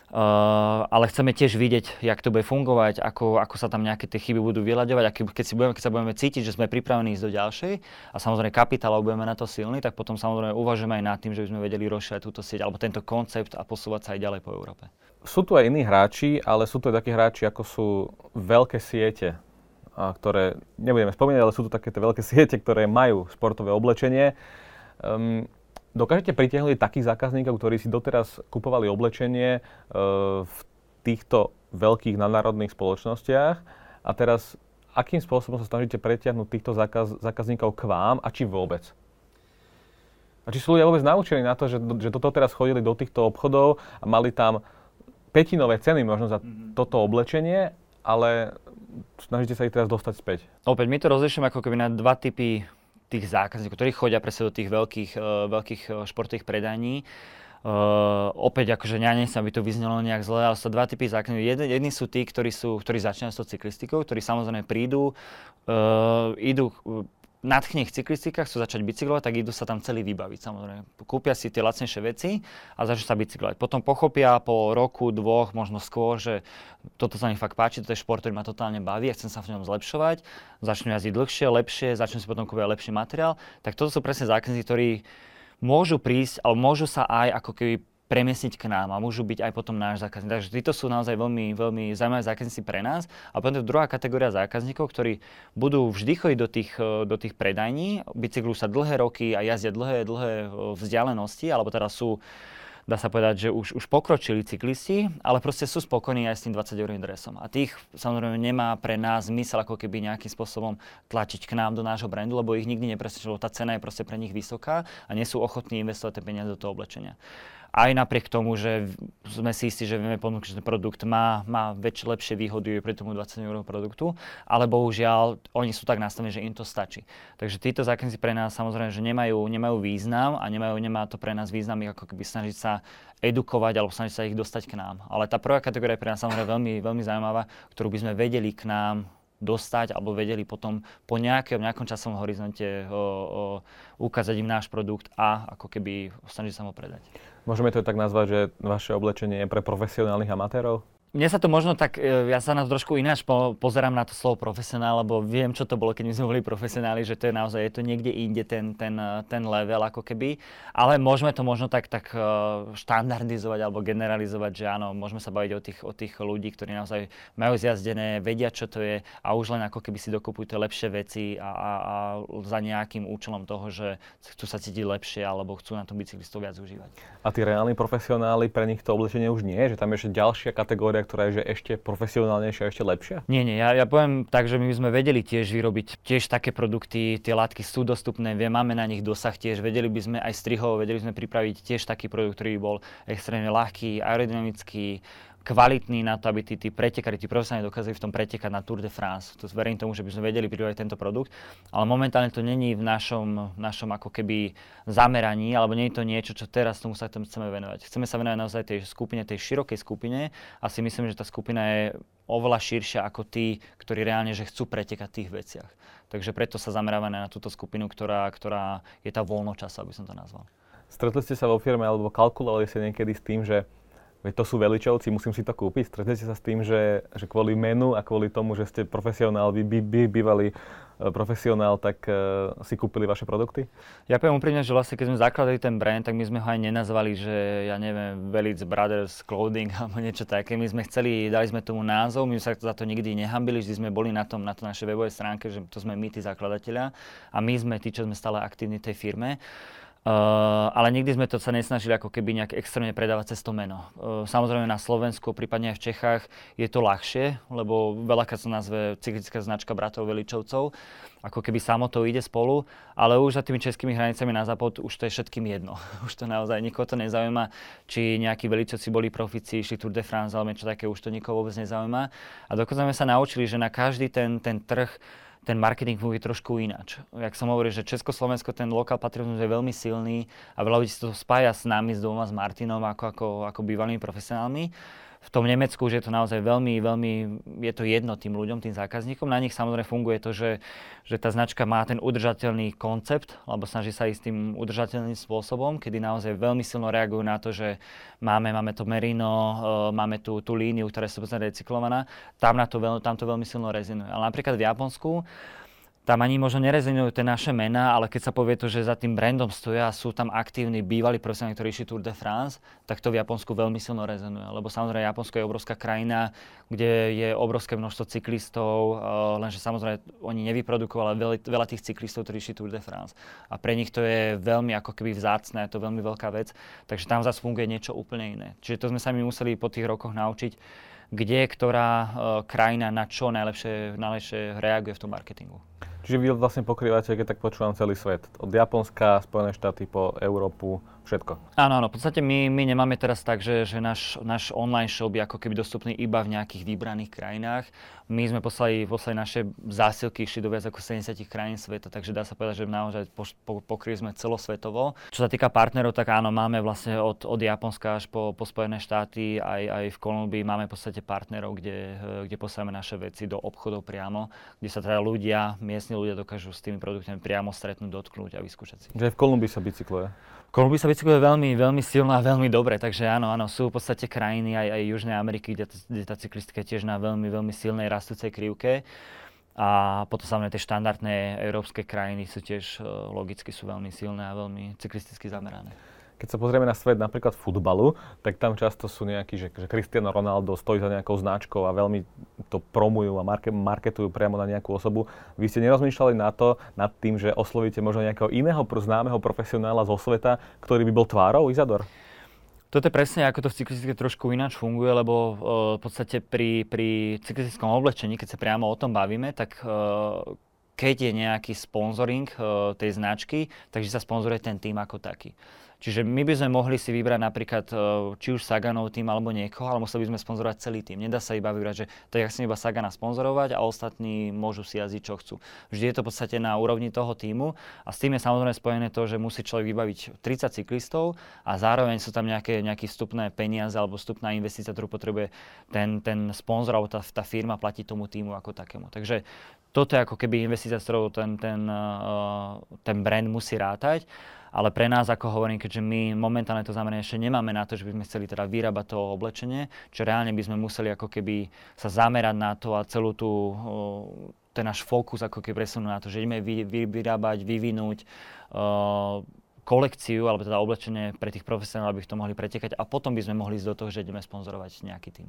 Uh, ale chceme tiež vidieť, jak to bude fungovať, ako, ako sa tam nejaké tie chyby budú vyľaďovať a keď, si budeme, keď sa budeme cítiť, že sme pripravení ísť do ďalšej a samozrejme kapitálov budeme na to silní, tak potom samozrejme uvažujeme aj nad tým, že by sme vedeli rozšíriť túto sieť alebo tento koncept a posúvať sa aj ďalej po Európe. Sú tu aj iní hráči, ale sú tu aj takí hráči, ako sú veľké siete, a ktoré, nebudeme spomínať, ale sú tu také veľké siete, ktoré majú športové oblečenie. Um, Dokážete pritiahnuť takých zákazníkov, ktorí si doteraz kupovali oblečenie e, v týchto veľkých nadnárodných spoločnostiach a teraz akým spôsobom sa snažíte pretiahnuť týchto zákaz, zákazníkov k vám a či vôbec? A či sú ľudia vôbec naučení na to, že, že toto teraz chodili do týchto obchodov a mali tam petinové ceny možno za mm-hmm. toto oblečenie, ale snažíte sa ich teraz dostať späť? Opäť, my to rozlišujeme ako keby na dva typy tých zákazníkov, ktorí chodia presne do tých veľkých, uh, veľkých uh, športových predaní. Uh, opäť akože ja nechcem, aby to vyznelo nejak zle, ale sú dva typy zákazníkov. Jedni, jedni sú tí, ktorí, sú, ktorí začínajú s tou cyklistikou, ktorí samozrejme prídu, uh, idú nadchne ich cyklistika, chcú začať bicyklovať, tak idú sa tam celý vybaviť samozrejme. Kúpia si tie lacnejšie veci a začnú sa bicyklovať. Potom pochopia po roku, dvoch, možno skôr, že toto sa mi fakt páči, to je šport, ktorý ma totálne baví a chcem sa v ňom zlepšovať. Začnú jazdiť dlhšie, lepšie, začnú si potom kúpiť lepší materiál. Tak toto sú presne zákazníci, ktorí môžu prísť, ale môžu sa aj ako keby premiesniť k nám a môžu byť aj potom náš zákazník. Takže títo sú naozaj veľmi, veľmi zaujímavé zákazníci pre nás. A potom druhá kategória zákazníkov, ktorí budú vždy chodiť do tých, do tých predajní, bicyklujú sa dlhé roky a jazdia dlhé, dlhé vzdialenosti, alebo teda sú dá sa povedať, že už, už pokročili cyklisti, ale proste sú spokojní aj s tým 20 eurovým dresom. A tých samozrejme nemá pre nás zmysel ako keby nejakým spôsobom tlačiť k nám do nášho brandu, lebo ich nikdy nepresvedčilo, tá cena je proste pre nich vysoká a nie sú ochotní investovať tie peniaze do toho oblečenia aj napriek tomu, že sme si istí, že vieme ponúknuť, že ten produkt má, má väčšie, lepšie výhody pri tomu 20 eur produktu, ale bohužiaľ oni sú tak nastavení, že im to stačí. Takže títo zákazníci pre nás samozrejme, že nemajú, nemajú význam a nemajú, nemá to pre nás význam ako keby snažiť sa edukovať alebo snažiť sa ich dostať k nám. Ale tá prvá kategória je pre nás samozrejme veľmi, veľmi zaujímavá, ktorú by sme vedeli k nám dostať alebo vedeli potom po nejakom, nejakom časovom horizonte o, o, ukázať im náš produkt a ako keby snažiť sa ho predať. Môžeme to tak nazvať, že vaše oblečenie je pre profesionálnych amatérov? Mne sa to možno tak, e, ja sa na to trošku ináč po, pozerám na to slovo profesionál, lebo viem, čo to bolo, keď my sme boli profesionáli, že to je naozaj, je to niekde inde ten, ten, e, ten level ako keby. Ale môžeme to možno tak, tak e, štandardizovať alebo generalizovať, že áno, môžeme sa baviť o tých, o tých ľudí, ktorí naozaj majú zjazdené, vedia, čo to je a už len ako keby si dokupujú tie lepšie veci a, a, a za nejakým účelom toho, že chcú sa cítiť lepšie alebo chcú na tom bicyklistov viac užívať. A tí reálni profesionáli, pre nich to oblečenie už nie, že tam je ešte ďalšia kategória, ktorá je že ešte profesionálnejšia, ešte lepšia? Nie, nie, ja, ja poviem tak, že my sme vedeli tiež vyrobiť tiež také produkty, tie látky sú dostupné, vie, máme na nich dosah tiež, vedeli by sme aj strihov, vedeli sme pripraviť tiež taký produkt, ktorý by bol extrémne ľahký, aerodynamický, kvalitný na to, aby tí, tí pretekári, tí profesionálni dokázali v tom pretekať na Tour de France. To verím tomu, že by sme vedeli pripraviť tento produkt, ale momentálne to není v našom, našom ako keby zameraní, alebo nie je to niečo, čo teraz tomu sa chceme venovať. Chceme sa venovať naozaj tej skupine, tej širokej skupine a si myslím, že tá skupina je oveľa širšia ako tí, ktorí reálne že chcú pretekať v tých veciach. Takže preto sa zamerávame na túto skupinu, ktorá, ktorá je tá voľnočasa, aby som to nazval. Stretli ste sa vo firme alebo kalkulovali ste niekedy s tým, že Veď to sú veličovci, musím si to kúpiť. Stretnete sa s tým, že, že kvôli menu a kvôli tomu, že ste profesionál, vy, vy, vy bývalý e, profesionál, tak uh, si kúpili vaše produkty? Ja poviem úprimne, že vlastne keď sme zakladali ten brand, tak my sme ho aj nenazvali, že ja neviem, Velic Brothers Clothing alebo niečo také. My sme chceli, dali sme tomu názov, my sa za to nikdy nehambili, vždy sme boli na tom, na to našej webovej stránke, že to sme my, tí zakladatelia a my sme tí, čo sme stále aktívni tej firme. Uh, ale nikdy sme to sa nesnažili ako keby nejak extrémne predávať cez to meno. Uh, samozrejme na Slovensku, prípadne aj v Čechách je to ľahšie, lebo veľakrát sa nazve cyklická značka bratov Veličovcov, ako keby samo to ide spolu, ale už za tými českými hranicami na západ už to je všetkým jedno. už to naozaj nikoho to nezaujíma, či nejakí Veličovci boli profici, išli Tour de France alebo niečo také, už to nikoho vôbec nezaujíma. A dokonca sme sa naučili, že na každý ten, ten trh ten marketing funguje trošku ináč. Jak som hovoril, že Československo, ten lokál patriotizmus je veľmi silný a veľa ľudí si to spája s nami, s dvoma, s Martinom, ako, ako, ako bývalými profesionálmi v tom Nemecku, že je to naozaj veľmi, veľmi, je to jedno tým ľuďom, tým zákazníkom. Na nich samozrejme funguje to, že, že tá značka má ten udržateľný koncept, alebo snaží sa ísť tým udržateľným spôsobom, kedy naozaj veľmi silno reagujú na to, že máme, máme to merino, uh, máme tú, tú líniu, ktorá je 100% recyklovaná. Tam, na to, veľ, tam to veľmi silno rezonuje. Ale napríklad v Japonsku tam ani možno nerezonujú tie naše mená, ale keď sa povie to, že za tým brandom stoja a sú tam aktívni bývalí profesionáli, ktorí išli Tour de France, tak to v Japonsku veľmi silno rezonuje. Lebo samozrejme Japonsko je obrovská krajina, kde je obrovské množstvo cyklistov, uh, lenže samozrejme oni nevyprodukovali veľa, tých cyklistov, ktorí išli Tour de France. A pre nich to je veľmi ako keby vzácne, je to veľmi veľká vec, takže tam zase funguje niečo úplne iné. Čiže to sme sa my museli po tých rokoch naučiť, kde ktorá uh, krajina na čo najlepšie, najlepšie reaguje v tom marketingu. Čiže vy vlastne pokrývate, keď tak počúvam, celý svet. Od Japonska, Spojené štáty po Európu, všetko. Áno, áno. V podstate my, my nemáme teraz tak, že, že náš, náš online shop je ako keby dostupný iba v nejakých vybraných krajinách. My sme poslali, poslali naše zásilky, išli do viac ako 70 krajín sveta, takže dá sa povedať, že naozaj po, po, pokryli sme celosvetovo. Čo sa týka partnerov, tak áno, máme vlastne od, od Japonska až po, po Spojené štáty, aj, aj v Kolumbii máme v podstate partnerov, kde, kde posielame naše veci do obchodov priamo, kde sa teda ľudia, miestni ľudia dokážu s tými produktami priamo stretnúť, dotknúť a vyskúšať si. Že v Kolumbii sa bicykluje? Kolumbia sa bicykluje veľmi, veľmi silno a veľmi dobre, takže áno, áno, sú v podstate krajiny aj, aj Južnej Ameriky, kde, kde tá cyklistika je tiež na veľmi, veľmi silnej rastúcej krivke. A potom samozrejme tie štandardné európske krajiny sú tiež e, logicky sú veľmi silné a veľmi cyklisticky zamerané. Keď sa pozrieme na svet napríklad futbalu, tak tam často sú nejakí, že, že Cristiano Ronaldo stojí za nejakou značkou a veľmi to promujú a marke, marketujú priamo na nejakú osobu. Vy ste nerozmýšľali na to, nad tým, že oslovíte možno nejakého iného známeho profesionála zo sveta, ktorý by bol tvárou Izador? Toto je presne ako to v cyklistike trošku ináč funguje, lebo uh, v podstate pri, pri cyklistickom oblečení, keď sa priamo o tom bavíme, tak uh, keď je nejaký sponsoring uh, tej značky, takže sa sponzoruje ten tým ako taký. Čiže my by sme mohli si vybrať napríklad e, či už Saganov tým alebo niekoho, ale museli by sme sponzorovať celý tým. Nedá sa iba vybrať, že tak ja chcem iba Sagana sponzorovať a ostatní môžu si jazdiť, čo chcú. Vždy je to v podstate na úrovni toho týmu a s tým je samozrejme spojené to, že musí človek vybaviť 30 cyklistov a zároveň sú tam nejaké, nejaké vstupné peniaze alebo vstupná investícia, ktorú potrebuje ten, ten sponzor alebo tá, tá firma platiť tomu týmu ako takému. Takže toto je ako keby investícia, s ktorou ten, ten, uh, ten brand musí rátať. Ale pre nás, ako hovorím, keďže my momentálne to zameranie ešte nemáme na to, že by sme chceli teda vyrábať to oblečenie, čo reálne by sme museli ako keby sa zamerať na to a celú tú ten náš fokus ako keby presunúť na to, že ideme vy, vyrábať, vyvinúť uh, kolekciu, alebo teda oblečenie pre tých profesionálov, aby to mohli pretekať a potom by sme mohli ísť do toho, že ideme sponzorovať nejaký tým.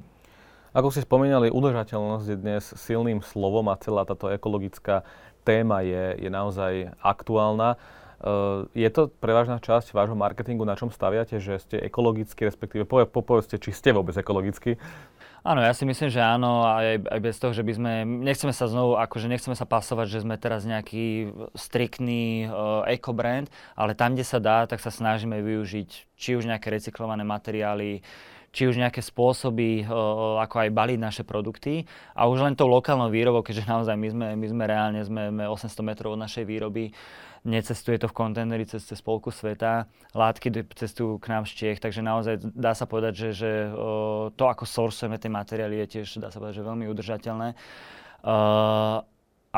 Ako ste spomínali, udržateľnosť je dnes silným slovom a celá táto ekologická téma je, je naozaj aktuálna. Uh, je to prevažná časť vášho marketingu, na čom staviate, že ste ekologicky, respektíve povedzte, či ste vôbec ekologicky? Áno, ja si myslím, že áno, aj, aj bez toho, že by sme, nechceme sa znovu, akože nechceme sa pasovať, že sme teraz nejaký striktný uh, eco-brand, ale tam, kde sa dá, tak sa snažíme využiť či už nejaké recyklované materiály, či už nejaké spôsoby, uh, ako aj baliť naše produkty. A už len tou lokálnou výrobou, keďže naozaj my sme, my sme reálne sme 800 metrov od našej výroby, necestuje to v kontajneri cez, cez polku sveta, látky cestujú k nám z Čiech, takže naozaj dá sa povedať, že, že to, ako sourcujeme tie materiály, je tiež, dá sa povedať, že veľmi udržateľné. Uh,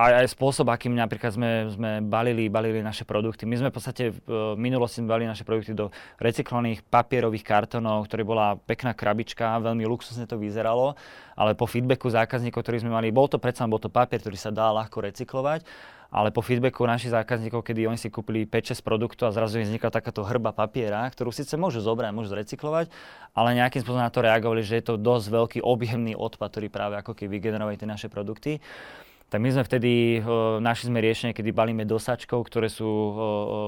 a aj spôsob, akým napríklad sme, sme balili, balili naše produkty. My sme v podstate v minulosti balili naše produkty do recyklovaných papierových kartónov, ktoré bola pekná krabička, veľmi luxusne to vyzeralo, ale po feedbacku zákazníkov, ktorí sme mali, bol to predsa bol to papier, ktorý sa dá ľahko recyklovať ale po feedbacku našich zákazníkov, kedy oni si kúpili 5-6 produktov a zrazu im vznikla takáto hrba papiera, ktorú síce môžu zobrať, môžu zrecyklovať, ale nejakým spôsobom na to reagovali, že je to dosť veľký objemný odpad, ktorý práve ako keby vygenerovali tie naše produkty tak my sme vtedy uh, našli sme riešenie, kedy balíme dosačkov, ktoré sú uh,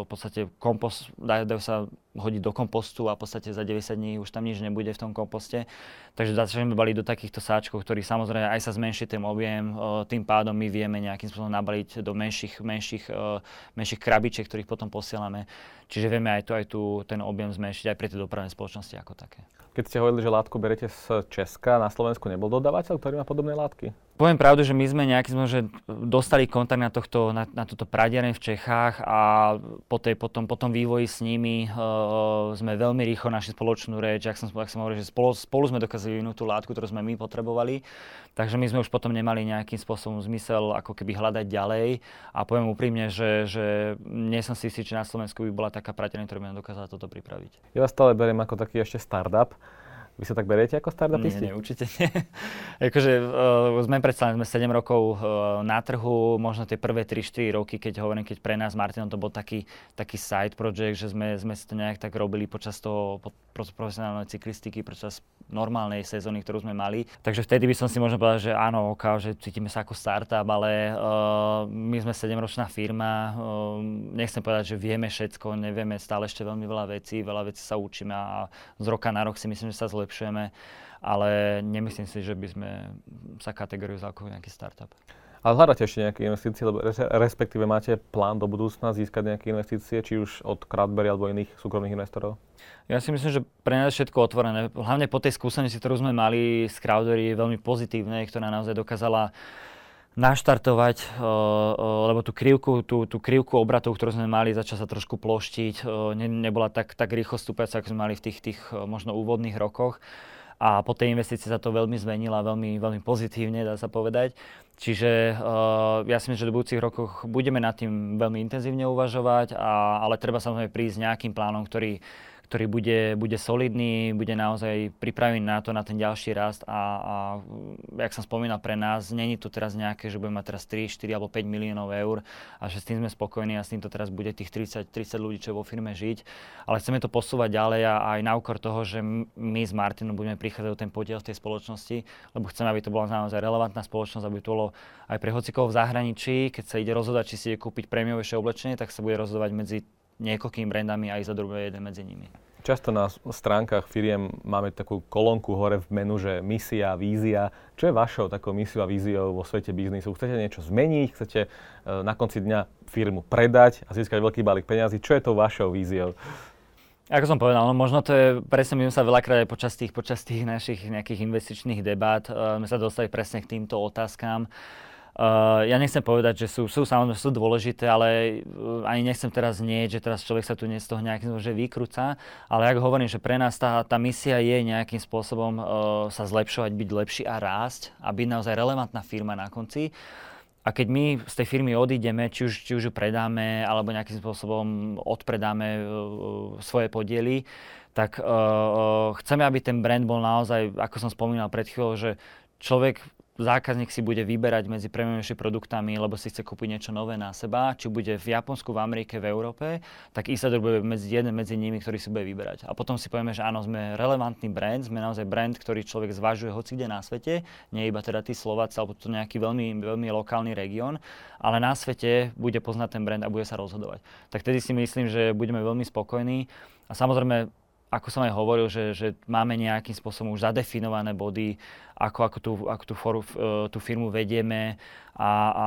v podstate kompost, dajú, dajú sa hodiť do kompostu a v podstate za 90 dní už tam nič nebude v tom komposte. Takže začneme baliť do takýchto sáčkov, ktorých samozrejme aj sa zmenší ten objem, uh, tým pádom my vieme nejakým spôsobom nabaliť do menších, menších, uh, menších krabičiek, ktorých potom posielame. Čiže vieme aj tu, aj tu ten objem zmenšiť aj pre tie dopravné spoločnosti ako také. Keď ste hovorili, že látku berete z Česka, na Slovensku nebol dodávateľ, ktorý má podobné látky? Poviem pravdu, že my sme nejakým že dostali kontakt na, tohto, na, na toto pradiareň v Čechách a po, tej, po, tom, po tom vývoji s nimi sme veľmi rýchlo našli spoločnú reč. Ak som, ak som hovoril, že spolu, spolu sme dokázali vyvinúť tú látku, ktorú sme my potrebovali. Takže my sme už potom nemali nejakým spôsobom zmysel ako keby hľadať ďalej. A poviem úprimne, že, že nie som si istý, či na Slovensku by bola taká pradiareň, ktorá by nám dokázala toto pripraviť. Ja vás stále beriem ako taký ešte startup. Vy sa tak beriete ako startupisti? Nie, nie, určite nie. akože uh, sme predsa sme 7 rokov uh, na trhu, možno tie prvé 3-4 roky, keď hovorím, keď pre nás Martinom to bol taký, taký side project, že sme, sme si to nejak tak robili počas toho profesionálnej cyklistiky, počas normálnej sezóny, ktorú sme mali. Takže vtedy by som si možno povedal, že áno, ok, že cítime sa ako startup, ale uh, my sme 7-ročná firma, uh, nechcem povedať, že vieme všetko, nevieme stále ešte veľmi veľa vecí, veľa vecí sa učíme a z roka na rok si myslím, že sa zle zlepšujeme, ale nemyslím si, že by sme sa kategorizovali ako nejaký startup. Ale hľadáte ešte nejaké investície, lebo respektíve máte plán do budúcna získať nejaké investície, či už od Crowdberry alebo iných súkromných investorov? Ja si myslím, že pre nás je všetko otvorené. Hlavne po tej skúsenosti, ktorú sme mali s Crowdberry, je veľmi pozitívne, ktorá naozaj dokázala uh, uh, lebo tú krivku, tú, tú krivku obratov, ktorú sme mali, začala sa trošku ploštiť, uh, ne, nebola tak, tak rýchlo stúpať, ako sme mali v tých, tých možno úvodných rokoch a po tej investícii sa to veľmi zmenila, veľmi, veľmi pozitívne, dá sa povedať. Čiže uh, ja si myslím, že v budúcich rokoch budeme nad tým veľmi intenzívne uvažovať, a, ale treba samozrejme prísť s nejakým plánom, ktorý, ktorý bude, bude solidný, bude naozaj pripravený na to, na ten ďalší rast a, a jak som spomínal, pre nás není to teraz nejaké, že budeme mať teraz 3, 4 alebo 5 miliónov eur a že s tým sme spokojní a s týmto teraz bude tých 30, 30 ľudí, čo vo firme žiť. Ale chceme to posúvať ďalej a aj na úkor toho, že my s Martinom budeme prichádzať o ten podiel v tej spoločnosti, lebo chceme, aby to bola naozaj relevantná spoločnosť, aby to bolo aj pre hocikov v zahraničí, keď sa ide rozhodať, či si ide kúpiť prémiovejšie oblečenie, tak sa bude rozhodovať medzi niekoľkými brandami a za druhé jeden medzi nimi. Často na stránkach firiem máme takú kolónku hore v menu, že misia, vízia. Čo je vašou takou misiou a víziou vo svete biznisu? Chcete niečo zmeniť? Chcete e, na konci dňa firmu predať a získať veľký balík peňazí? Čo je to vašou víziou? Ako som povedal, no možno to je, presne my sme sa veľakrát aj počas tých, počas tých našich nejakých investičných debát, uh, sme sa dostali presne k týmto otázkam. Uh, ja nechcem povedať, že sú, sú samozrejme sú dôležité, ale uh, ani nechcem teraz znieť, že teraz človek sa tu z toho nejakým spôsobom vykrúca, ale ako hovorím, že pre nás tá, tá misia je nejakým spôsobom uh, sa zlepšovať, byť lepší a rásť a byť naozaj relevantná firma na konci. A keď my z tej firmy odídeme, či už, či už ju predáme, alebo nejakým spôsobom odpredáme uh, svoje podiely, tak uh, chceme, aby ten brand bol naozaj, ako som spomínal pred chvíľou, že človek zákazník si bude vyberať medzi premiumnejšími produktami, lebo si chce kúpiť niečo nové na seba, či bude v Japonsku, v Amerike, v Európe, tak Isador bude medzi jeden medzi nimi, ktorý si bude vyberať. A potom si povieme, že áno, sme relevantný brand, sme naozaj brand, ktorý človek zvažuje hoci kde na svete, nie iba teda tí Slováci alebo to nejaký veľmi, veľmi lokálny región, ale na svete bude poznať ten brand a bude sa rozhodovať. Tak tedy si myslím, že budeme veľmi spokojní. A samozrejme, ako som aj hovoril, že, že máme nejakým spôsobom už zadefinované body, ako, ako, tú, ako tú, foru, e, tú firmu vedieme a, a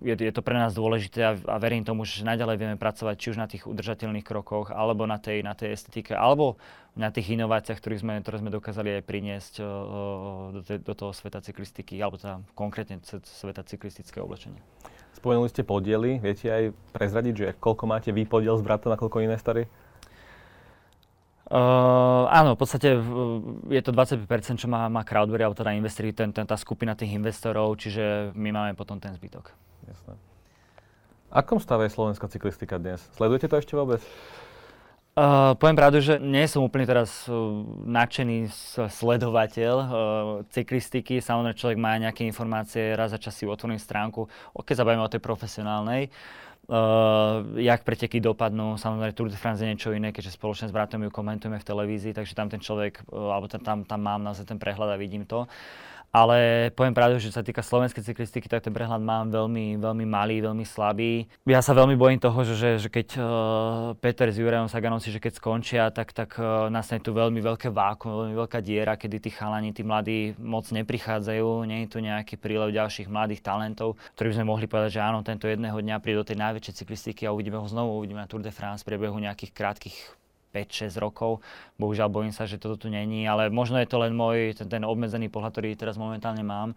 je, je to pre nás dôležité a, a verím tomu, že naďalej vieme pracovať či už na tých udržateľných krokoch, alebo na tej, na tej estetike, alebo na tých inováciách, ktoré sme, ktoré sme dokázali aj priniesť uh, do, te, do toho sveta cyklistiky, alebo teda konkrétne sveta cyklistického oblečenia. Spomenuli ste podiely, viete aj prezradiť, že koľko máte vy podiel s bratom a koľko investori? Uh, áno, v podstate je to 25%, čo má, má Crowdberry, alebo teda investori, ten, ten, tá skupina tých investorov, čiže my máme potom ten zbytok. Jasné. Akom stave je slovenská cyklistika dnes? Sledujete to ešte vôbec? Uh, poviem pravdu, že nie som úplne teraz uh, nadšený sledovateľ uh, cyklistiky. Samozrejme, človek má nejaké informácie, raz za čas si otvorím stránku, keď sa bavíme o tej profesionálnej. Uh, Uh, jak preteky dopadnú, samozrejme Tour de France je niečo iné, keďže spoločne s bratom ju komentujeme v televízii, takže tam ten človek, uh, alebo tam, tam mám naozaj ten prehľad a vidím to. Ale poviem pravdu, že sa týka slovenskej cyklistiky, tak ten prehľad mám veľmi, veľmi malý, veľmi slabý. Ja sa veľmi bojím toho, že, že, že keď uh, Peter s Jurajom Saganovci, že keď skončia, tak, tak uh, nastane tu veľmi veľké vákuum, veľmi veľká diera, kedy tí chalani, tí mladí moc neprichádzajú, nie je tu nejaký prílev ďalších mladých talentov, ktorí by sme mohli povedať, že áno, tento jedného dňa príde do tej najväčšej cyklistiky a uvidíme ho znovu, uvidíme na Tour de France v priebehu nejakých krátkých 5-6 rokov. Bohužiaľ bojím sa, že toto tu není, ale možno je to len môj ten, ten obmedzený pohľad, ktorý teraz momentálne mám.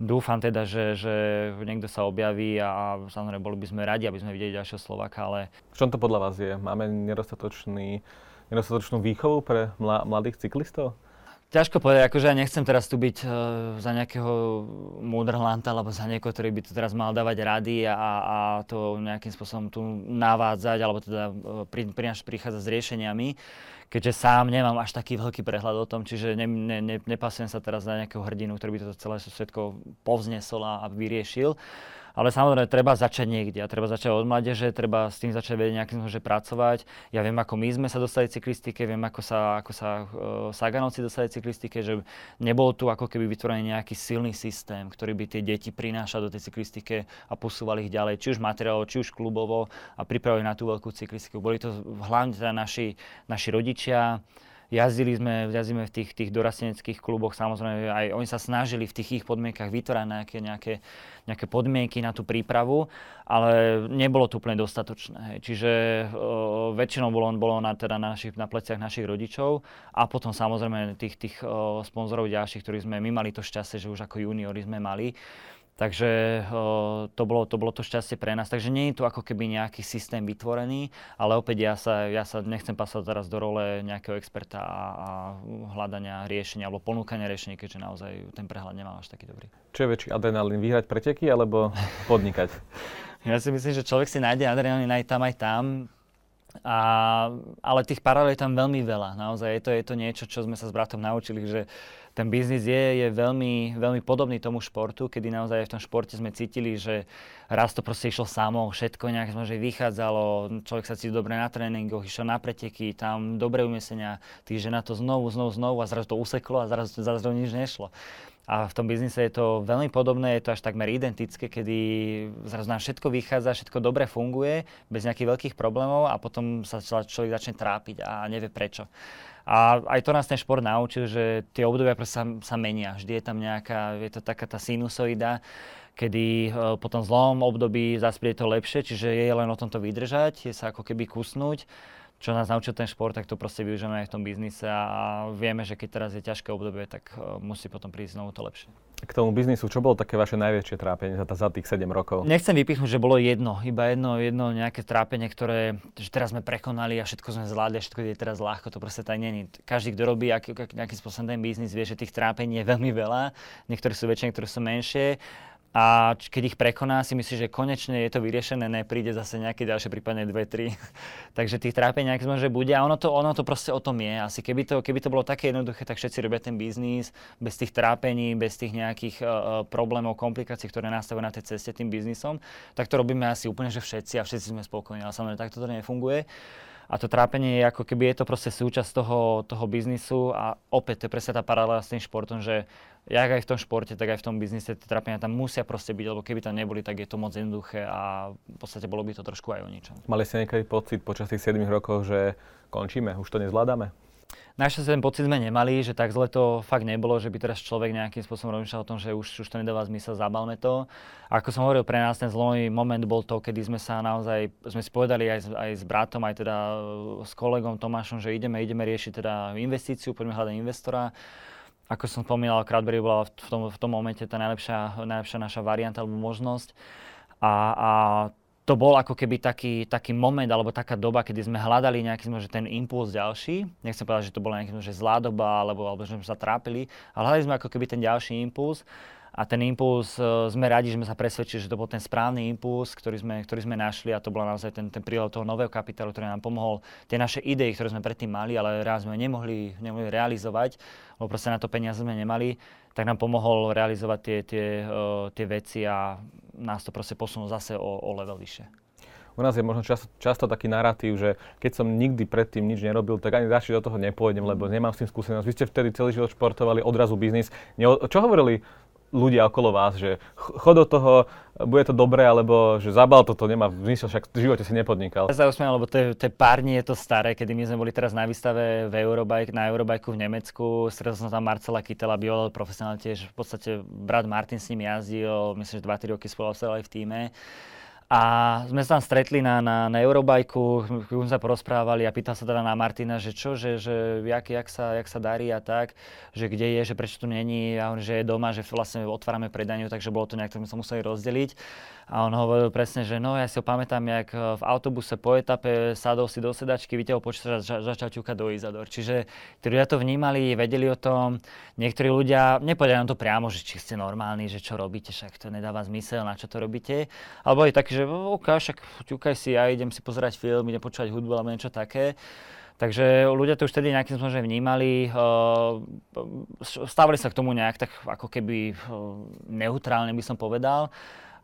Dúfam teda, že, že niekto sa objaví a, samozrejme boli by sme radi, aby sme videli ďalšieho Slovaka, ale... V čom to podľa vás je? Máme nedostatočný, nedostatočnú výchovu pre mladých cyklistov? Ťažko povedať, akože ja nechcem teraz tu byť uh, za nejakého múdrhlanta alebo za niekoho, ktorý by tu teraz mal dávať rady a, a to nejakým spôsobom tu navádzať alebo teda uh, pri, pri, prichádzať s riešeniami, keďže sám nemám až taký veľký prehľad o tom, čiže ne, ne, ne, nepasujem sa teraz za nejakého hrdinu, ktorý by toto celé všetko povznesol a, vyriešil. Ale samozrejme, treba začať niekde a treba začať od mládeže, treba s tým začať vedieť nejakým spôsobom pracovať. Ja viem, ako my sme sa dostali cyklistike, viem, ako sa, ako sa uh, Saganovci dostali cyklistike, že nebol tu ako keby vytvorený nejaký silný systém, ktorý by tie deti prinášal do tej cyklistike a posúvali ich ďalej, či už materiálovo, či už klubovo a pripravili na tú veľkú cyklistiku. Boli to hlavne teda naši, naši rodičia, Jazdili sme, jazdíme v tých, tých dorasteneckých kluboch, samozrejme aj oni sa snažili v tých ich podmienkach vytvárať nejaké, nejaké, nejaké podmienky na tú prípravu, ale nebolo to úplne dostatočné. Hej. Čiže o, väčšinou bolo, bolo na, teda na, našich, na pleciach našich rodičov a potom samozrejme tých, tých o, sponzorov ďalších, ktorí sme, my mali to šťastie, že už ako juniori sme mali. Takže o, to, bolo, to bolo to šťastie pre nás. Takže nie je tu ako keby nejaký systém vytvorený, ale opäť ja sa, ja sa nechcem pasovať teraz do role nejakého experta a, a hľadania riešenia alebo ponúkania riešenia, keďže naozaj ten prehľad nemám až taký dobrý. Čo je väčší adrenalín, vyhrať preteky alebo podnikať? ja si myslím, že človek si nájde adrenalín aj tam, aj tam. A, ale tých paralel je tam veľmi veľa. Naozaj je to, je to niečo, čo sme sa s bratom naučili, že ten biznis je, je veľmi, veľmi podobný tomu športu, kedy naozaj v tom športe sme cítili, že raz to proste išlo samo, všetko nejak že vychádzalo, človek sa cítil dobre na tréningoch, išiel na preteky, tam dobre umiestnenia, týždeň na to znovu, znovu, znovu a zrazu to useklo a zrazu, zrazu nič nešlo. A v tom biznise je to veľmi podobné, je to až takmer identické, kedy zrazu nám všetko vychádza, všetko dobre funguje, bez nejakých veľkých problémov a potom sa človek začne trápiť a nevie prečo. A aj to nás ten šport naučil, že tie obdobia sa, sa menia. Vždy je tam nejaká, je to taká tá sinusoida, kedy uh, po tom zlom období zase to lepšie, čiže je len o tomto vydržať, je sa ako keby kusnúť čo nás naučil ten šport, tak to proste využijeme aj v tom biznise a vieme, že keď teraz je ťažké obdobie, tak uh, musí potom prísť znovu to lepšie. K tomu biznisu, čo bolo také vaše najväčšie trápenie za, za tých 7 rokov? Nechcem vypichnúť, že bolo jedno, iba jedno, jedno nejaké trápenie, ktoré, že teraz sme prekonali a všetko sme zvládli všetko je teraz ľahko, to proste tak není. Každý, kto robí aký, aký, nejakým spôsobom ten biznis, vie, že tých trápení je veľmi veľa, niektoré sú väčšie, niektoré sú menšie a keď ich prekoná, si myslí, že konečne je to vyriešené, nepríde zase nejaké ďalšie, prípadne dve, tri. Takže tých trápení nejaké že bude a ono to, ono to proste o tom je. Asi keby to, keby to bolo také jednoduché, tak všetci robia ten biznis bez tých trápení, bez tých nejakých uh, problémov, komplikácií, ktoré nastavujú na tej ceste tým biznisom, tak to robíme asi úplne, že všetci a všetci sme spokojní. Ale samozrejme, takto to nefunguje. A to trápenie je ako keby je to proste súčasť toho, toho biznisu a opäť to je presne tá paralela s tým športom, že jak aj v tom športe, tak aj v tom biznise tie trápenia tam musia proste byť, lebo keby tam neboli, tak je to moc jednoduché a v podstate bolo by to trošku aj o ničom. Mali ste niekedy pocit počas tých 7 rokov, že končíme, už to nezvládame? Našťastie ten pocit sme nemali, že tak zle to fakt nebolo, že by teraz človek nejakým spôsobom rozmýšľal o tom, že už, už to nedáva zmysel, zabalme to. A ako som hovoril, pre nás ten zlomý moment bol to, kedy sme sa naozaj, sme si povedali aj, aj s bratom, aj teda e, s kolegom Tomášom, že ideme, ideme riešiť teda investíciu, poďme hľadať investora. Ako som spomínal, Crowdberry bola v tom, v tom momente tá najlepšia, najlepšia naša varianta alebo možnosť. A, a to bol ako keby taký, taký moment alebo taká doba, kedy sme hľadali nejaký že ten impuls ďalší. Nechcem povedať, že to bola nejaký že zlá doba alebo, alebo že sme sa trápili, ale hľadali sme ako keby ten ďalší impuls a ten impuls, e, sme radi, že sme sa presvedčili, že to bol ten správny impuls, ktorý sme, ktorý sme našli a to bol naozaj ten, ten prílev toho nového kapitálu, ktorý nám pomohol tie naše idei, ktoré sme predtým mali, ale raz sme nemohli, nemohli realizovať, lebo proste na to peniaze sme nemali, tak nám pomohol realizovať tie, tie, uh, tie veci a nás to proste posunul zase o, o level vyššie. U nás je možno často, často taký narratív, že keď som nikdy predtým nič nerobil, tak ani radšej do toho nepôjdem, lebo nemám s tým skúsenosť. Vy ste vtedy celý život športovali, odrazu biznis. Čo hovorili ľudia okolo vás, že chod do toho, bude to dobré, alebo že zabal toto, nemá zmysel, však v živote si nepodnikal. Ja sa usmiem, lebo to je, to pár dní, je to staré, kedy my sme boli teraz na výstave v Eurobike, na Eurobajku v Nemecku, stretol som tam Marcela Kytela, býval profesionál tiež, v podstate brat Martin s ním jazdil, myslím, že 2-3 roky spolu v týme. A sme sa tam stretli na, na, na Eurobajku, sme sa porozprávali a pýtal sa teda na Martina, že čo, že, že jak, jak, sa, jak sa darí a tak, že kde je, že prečo tu není a on, že je doma, že vlastne otvárame predaniu, takže bolo to nejak, tak sme sa museli rozdeliť. A on hovoril presne, že no ja si ho pamätám, jak v autobuse po etape sadol si do sedačky, vytiahol počítač a začal ťukať do Izador. Čiže tí ľudia to vnímali, vedeli o tom. Niektorí ľudia, nepovedali nám to priamo, že či ste normálni, že čo robíte, však to nedáva zmysel, na čo to robíte. Alebo je taký, že OK, však ťukaj si, ja idem si pozerať film, idem počúvať hudbu alebo niečo také. Takže ľudia to už vtedy nejakým spôsobom vnímali, stávali sa k tomu nejak tak ako keby neutrálne by som povedal.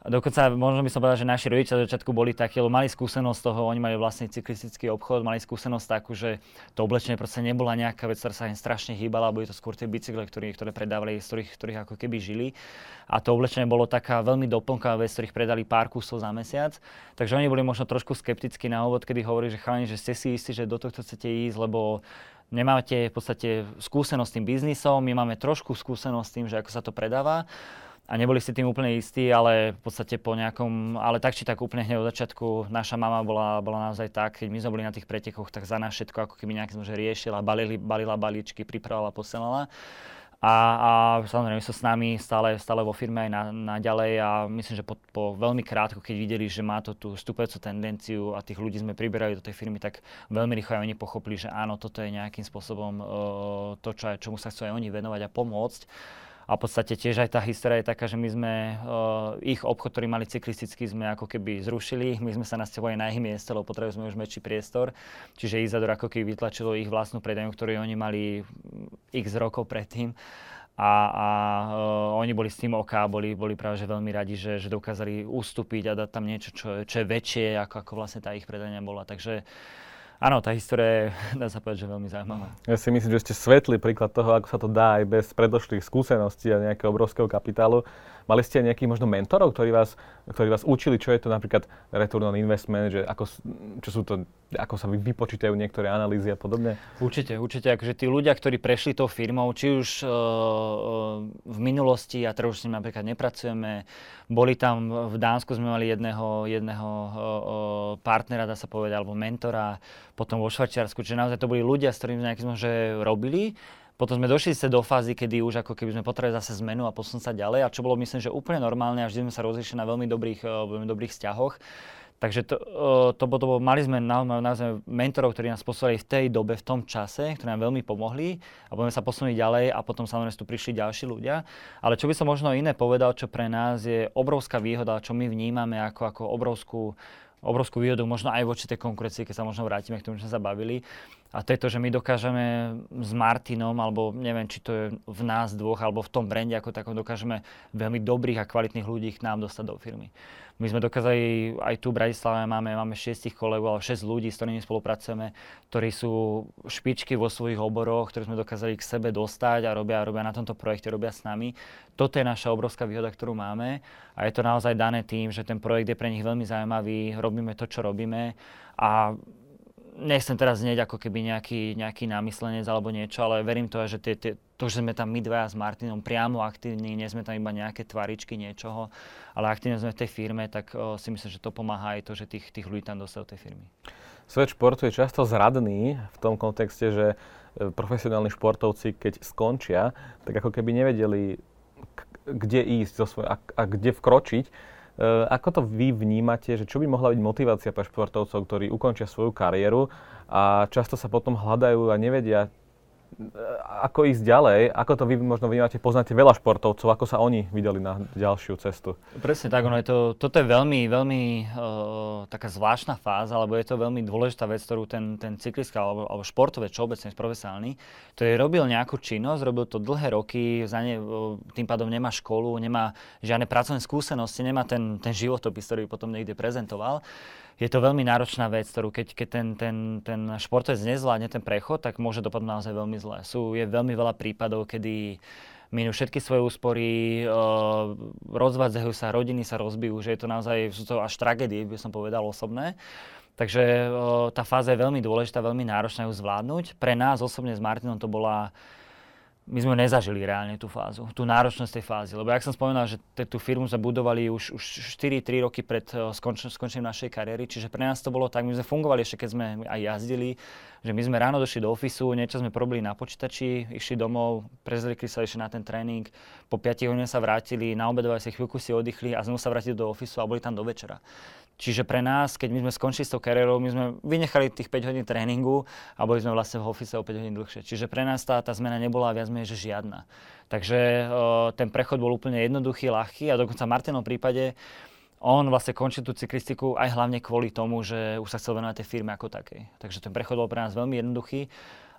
Dokonca možno by som povedal, že naši rodičia od začiatku boli takí, lebo mali skúsenosť toho, oni mali vlastný cyklistický obchod, mali skúsenosť takú, že to oblečenie proste nebola nejaká vec, ktorá sa im strašne hýbala, boli to skôr tie bicykle, ktoré, ktoré predávali, z ktorých, ktorých ako keby žili. A to oblečenie bolo taká veľmi doplnková vec, z ktorých predali pár kusov za mesiac. Takže oni boli možno trošku skeptickí na úvod, kedy hovorili, že chalani, že ste si istí, že do tohto chcete ísť, lebo nemáte v podstate skúsenosť s tým biznisom, my máme trošku skúsenosť s tým, že ako sa to predáva a neboli si tým úplne istí, ale v podstate po nejakom, ale tak či tak úplne hneď od začiatku naša mama bola, bola naozaj tak, keď my sme boli na tých pretekoch, tak za nás všetko ako keby nejak sme riešila, balili, balila balíčky, pripravovala, posielala. A, a samozrejme sú s nami stále, stále vo firme aj na, na ďalej a myslím, že po, po veľmi krátko, keď videli, že má to tú stúpajúcu tendenciu a tých ľudí sme priberali do tej firmy, tak veľmi rýchlo aj oni pochopili, že áno, toto je nejakým spôsobom uh, to, čo, čomu sa chcú aj oni venovať a pomôcť. A v podstate tiež aj tá história je taká, že my sme uh, ich obchod, ktorý mali cyklistický, sme ako keby zrušili. My sme sa nasťahovali na ich miesto, lebo potrebovali sme už väčší priestor. Čiže Izador ako keby vytlačilo ich vlastnú predajňu, ktorú oni mali x rokov predtým a, a uh, oni boli s tým OK, boli, boli práve že veľmi radi, že, že dokázali ustúpiť a dať tam niečo, čo, čo je väčšie, ako, ako vlastne tá ich predania bola. Takže áno, tá história je, dá sa povedať, že veľmi zaujímavá. Ja si myslím, že ste svetlý príklad toho, ako sa to dá aj bez predošlých skúseností a nejakého obrovského kapitálu. Mali ste nejakých možno mentorov, ktorí vás, ktorí vás učili, čo je to napríklad return on investment, že ako, čo sú to, ako sa vypočítajú niektoré analýzy a podobne? Určite, určite. Akože tí ľudia, ktorí prešli tou firmou, či už uh, v minulosti, a teraz už s nimi napríklad nepracujeme, boli tam v Dánsku sme mali jedného, jedného uh, partnera, dá sa povedať, alebo mentora, potom vo Švajčiarsku, čiže naozaj to boli ľudia, s ktorými sme nejakým že robili potom sme došli sa do fázy, kedy už ako keby sme potrebovali zase zmenu a posunúť sa ďalej, a čo bolo myslím, že úplne normálne a vždy sme sa rozišli na veľmi dobrých, eh, veľmi dobrých vzťahoch. Takže to, to, to, to mali sme naozaj mentorov, ktorí nás poslali v tej dobe, v tom čase, ktorí nám veľmi pomohli a budeme sa posunúť ďalej a potom samozrejme tu prišli ďalší ľudia. Ale čo by som možno iné povedal, čo pre nás je obrovská výhoda, čo my vnímame ako, ako obrovskú obrovskú výhodu možno aj voči tej konkurencii, keď sa možno vrátime k tomu, čo sme sa bavili. A to je to, že my dokážeme s Martinom, alebo neviem, či to je v nás dvoch, alebo v tom brande ako takom, dokážeme veľmi dobrých a kvalitných ľudí k nám dostať do firmy. My sme dokázali, aj tu v Bratislave máme, máme šiestich kolegov, alebo šesť ľudí, s ktorými spolupracujeme, ktorí sú špičky vo svojich oboroch, ktorí sme dokázali k sebe dostať a robia, robia na tomto projekte, robia s nami. Toto je naša obrovská výhoda, ktorú máme a je to naozaj dané tým, že ten projekt je pre nich veľmi zaujímavý, robíme to, čo robíme a nechcem teraz znieť ako keby nejaký, nejaký námyslenec alebo niečo, ale verím to, že tie, tie, to, že sme tam my dvaja s Martinom priamo aktívni, nie sme tam iba nejaké tvaričky niečoho, ale aktívne sme v tej firme, tak o, si myslím, že to pomáha aj to, že tých, tých ľudí tam dostať do tej firmy. Svet športu je často zradný v tom kontexte, že e, profesionálni športovci, keď skončia, tak ako keby nevedeli, kde ísť zo svoj, a, a kde vkročiť ako to vy vnímate, že čo by mohla byť motivácia pre športovcov, ktorí ukončia svoju kariéru a často sa potom hľadajú a nevedia, ako ísť ďalej, ako to vy možno vnímate, poznáte veľa športovcov, ako sa oni vydali na ďalšiu cestu. Presne tak, ono je to, toto je veľmi, veľmi uh, taká zvláštna fáza, alebo je to veľmi dôležitá vec, ktorú ten, ten cyklista alebo, alebo športovec, čo obecne profesionálny, ktorý robil nejakú činnosť, robil to dlhé roky, za ne, uh, tým pádom nemá školu, nemá žiadne pracovné skúsenosti, nemá ten, ten životopis, ktorý potom niekde prezentoval je to veľmi náročná vec, ktorú keď, keď ten, ten, ten športovec nezvládne ten prechod, tak môže dopadnúť naozaj veľmi zle. Sú, je veľmi veľa prípadov, kedy minú všetky svoje úspory, uh, rozvádzajú sa, rodiny sa rozbijú, že je to naozaj, sú to až tragédie, by som povedal, osobné. Takže uh, tá fáza je veľmi dôležitá, veľmi náročná ju zvládnuť. Pre nás osobne s Martinom to bola my sme nezažili reálne tú fázu, tú náročnosť tej fázy. Lebo jak som spomínal, že tú firmu sme budovali už, už 4-3 roky pred skonč- skončením našej kariéry, čiže pre nás to bolo tak, my sme fungovali ešte keď sme aj jazdili, že my sme ráno došli do ofisu, niečo sme probili na počítači, išli domov, prezlikli sa ešte na ten tréning, po 5 hodinách sa vrátili, na obedovali si chvíľku si oddychli a znovu sa vrátili do ofisu a boli tam do večera. Čiže pre nás, keď my sme skončili s tou kariérou, my sme vynechali tých 5 hodín tréningu a boli sme vlastne v office o 5 hodín dlhšie. Čiže pre nás tá, tá zmena nebola viac menej, žiadna. Takže o, ten prechod bol úplne jednoduchý, ľahký a dokonca v Martinom prípade on vlastne končil tú cyklistiku aj hlavne kvôli tomu, že už sa chcel venovať tej firme ako takej. Takže ten prechod bol pre nás veľmi jednoduchý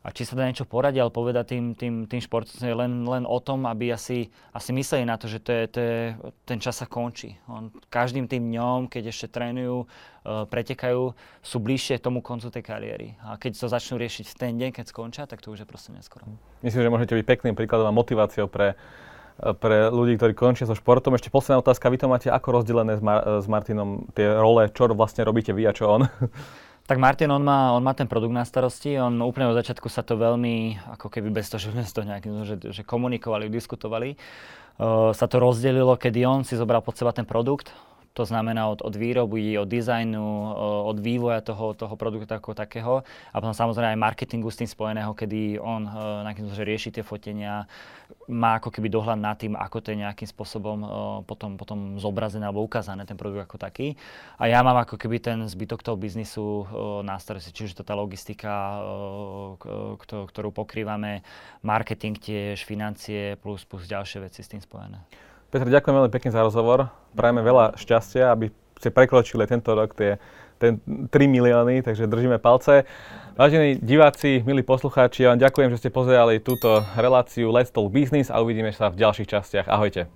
a či sa dá niečo poradiť, ale povedať tým, tým, tým športovcom len, len o tom, aby asi, asi mysleli na to, že to je, to je, ten čas sa končí. On, každým tým dňom, keď ešte trénujú, uh, pretekajú, sú bližšie tomu koncu tej kariéry. A keď to začnú riešiť v ten deň, keď skončia, tak to už je proste neskoro. Myslím, že môžete byť pekným príkladom a motiváciou pre pre ľudí, ktorí končia so športom. Ešte posledná otázka, vy to máte ako rozdelené s, Mar- s Martinom, tie role, čo vlastne robíte vy a čo on? Tak Martin, on má, on má ten produkt na starosti, on úplne od začiatku sa to veľmi, ako keby bez toho, že sme to nejakým, že, že komunikovali, diskutovali, uh, sa to rozdelilo, kedy on si zobral pod seba ten produkt, to znamená od, od výroby, od dizajnu, od vývoja toho, toho produktu ako takého a potom samozrejme aj marketingu s tým spojeného, kedy on uh, že rieši tie fotenia, má ako keby dohľad nad tým, ako to je nejakým spôsobom uh, potom, potom zobrazené alebo ukázané ten produkt ako taký. A ja mám ako keby ten zbytok toho biznisu uh, na starosti, čiže to tá logistika, ktorú pokrývame, marketing tiež, financie plus, plus ďalšie veci s tým spojené. Petr, ďakujem veľmi pekne za rozhovor. Prajeme veľa šťastia, aby ste prekročili tento rok tie ten 3 milióny, takže držíme palce. Vážení diváci, milí poslucháči, ja vám ďakujem, že ste pozerali túto reláciu Let's Talk Business a uvidíme sa v ďalších častiach. Ahojte.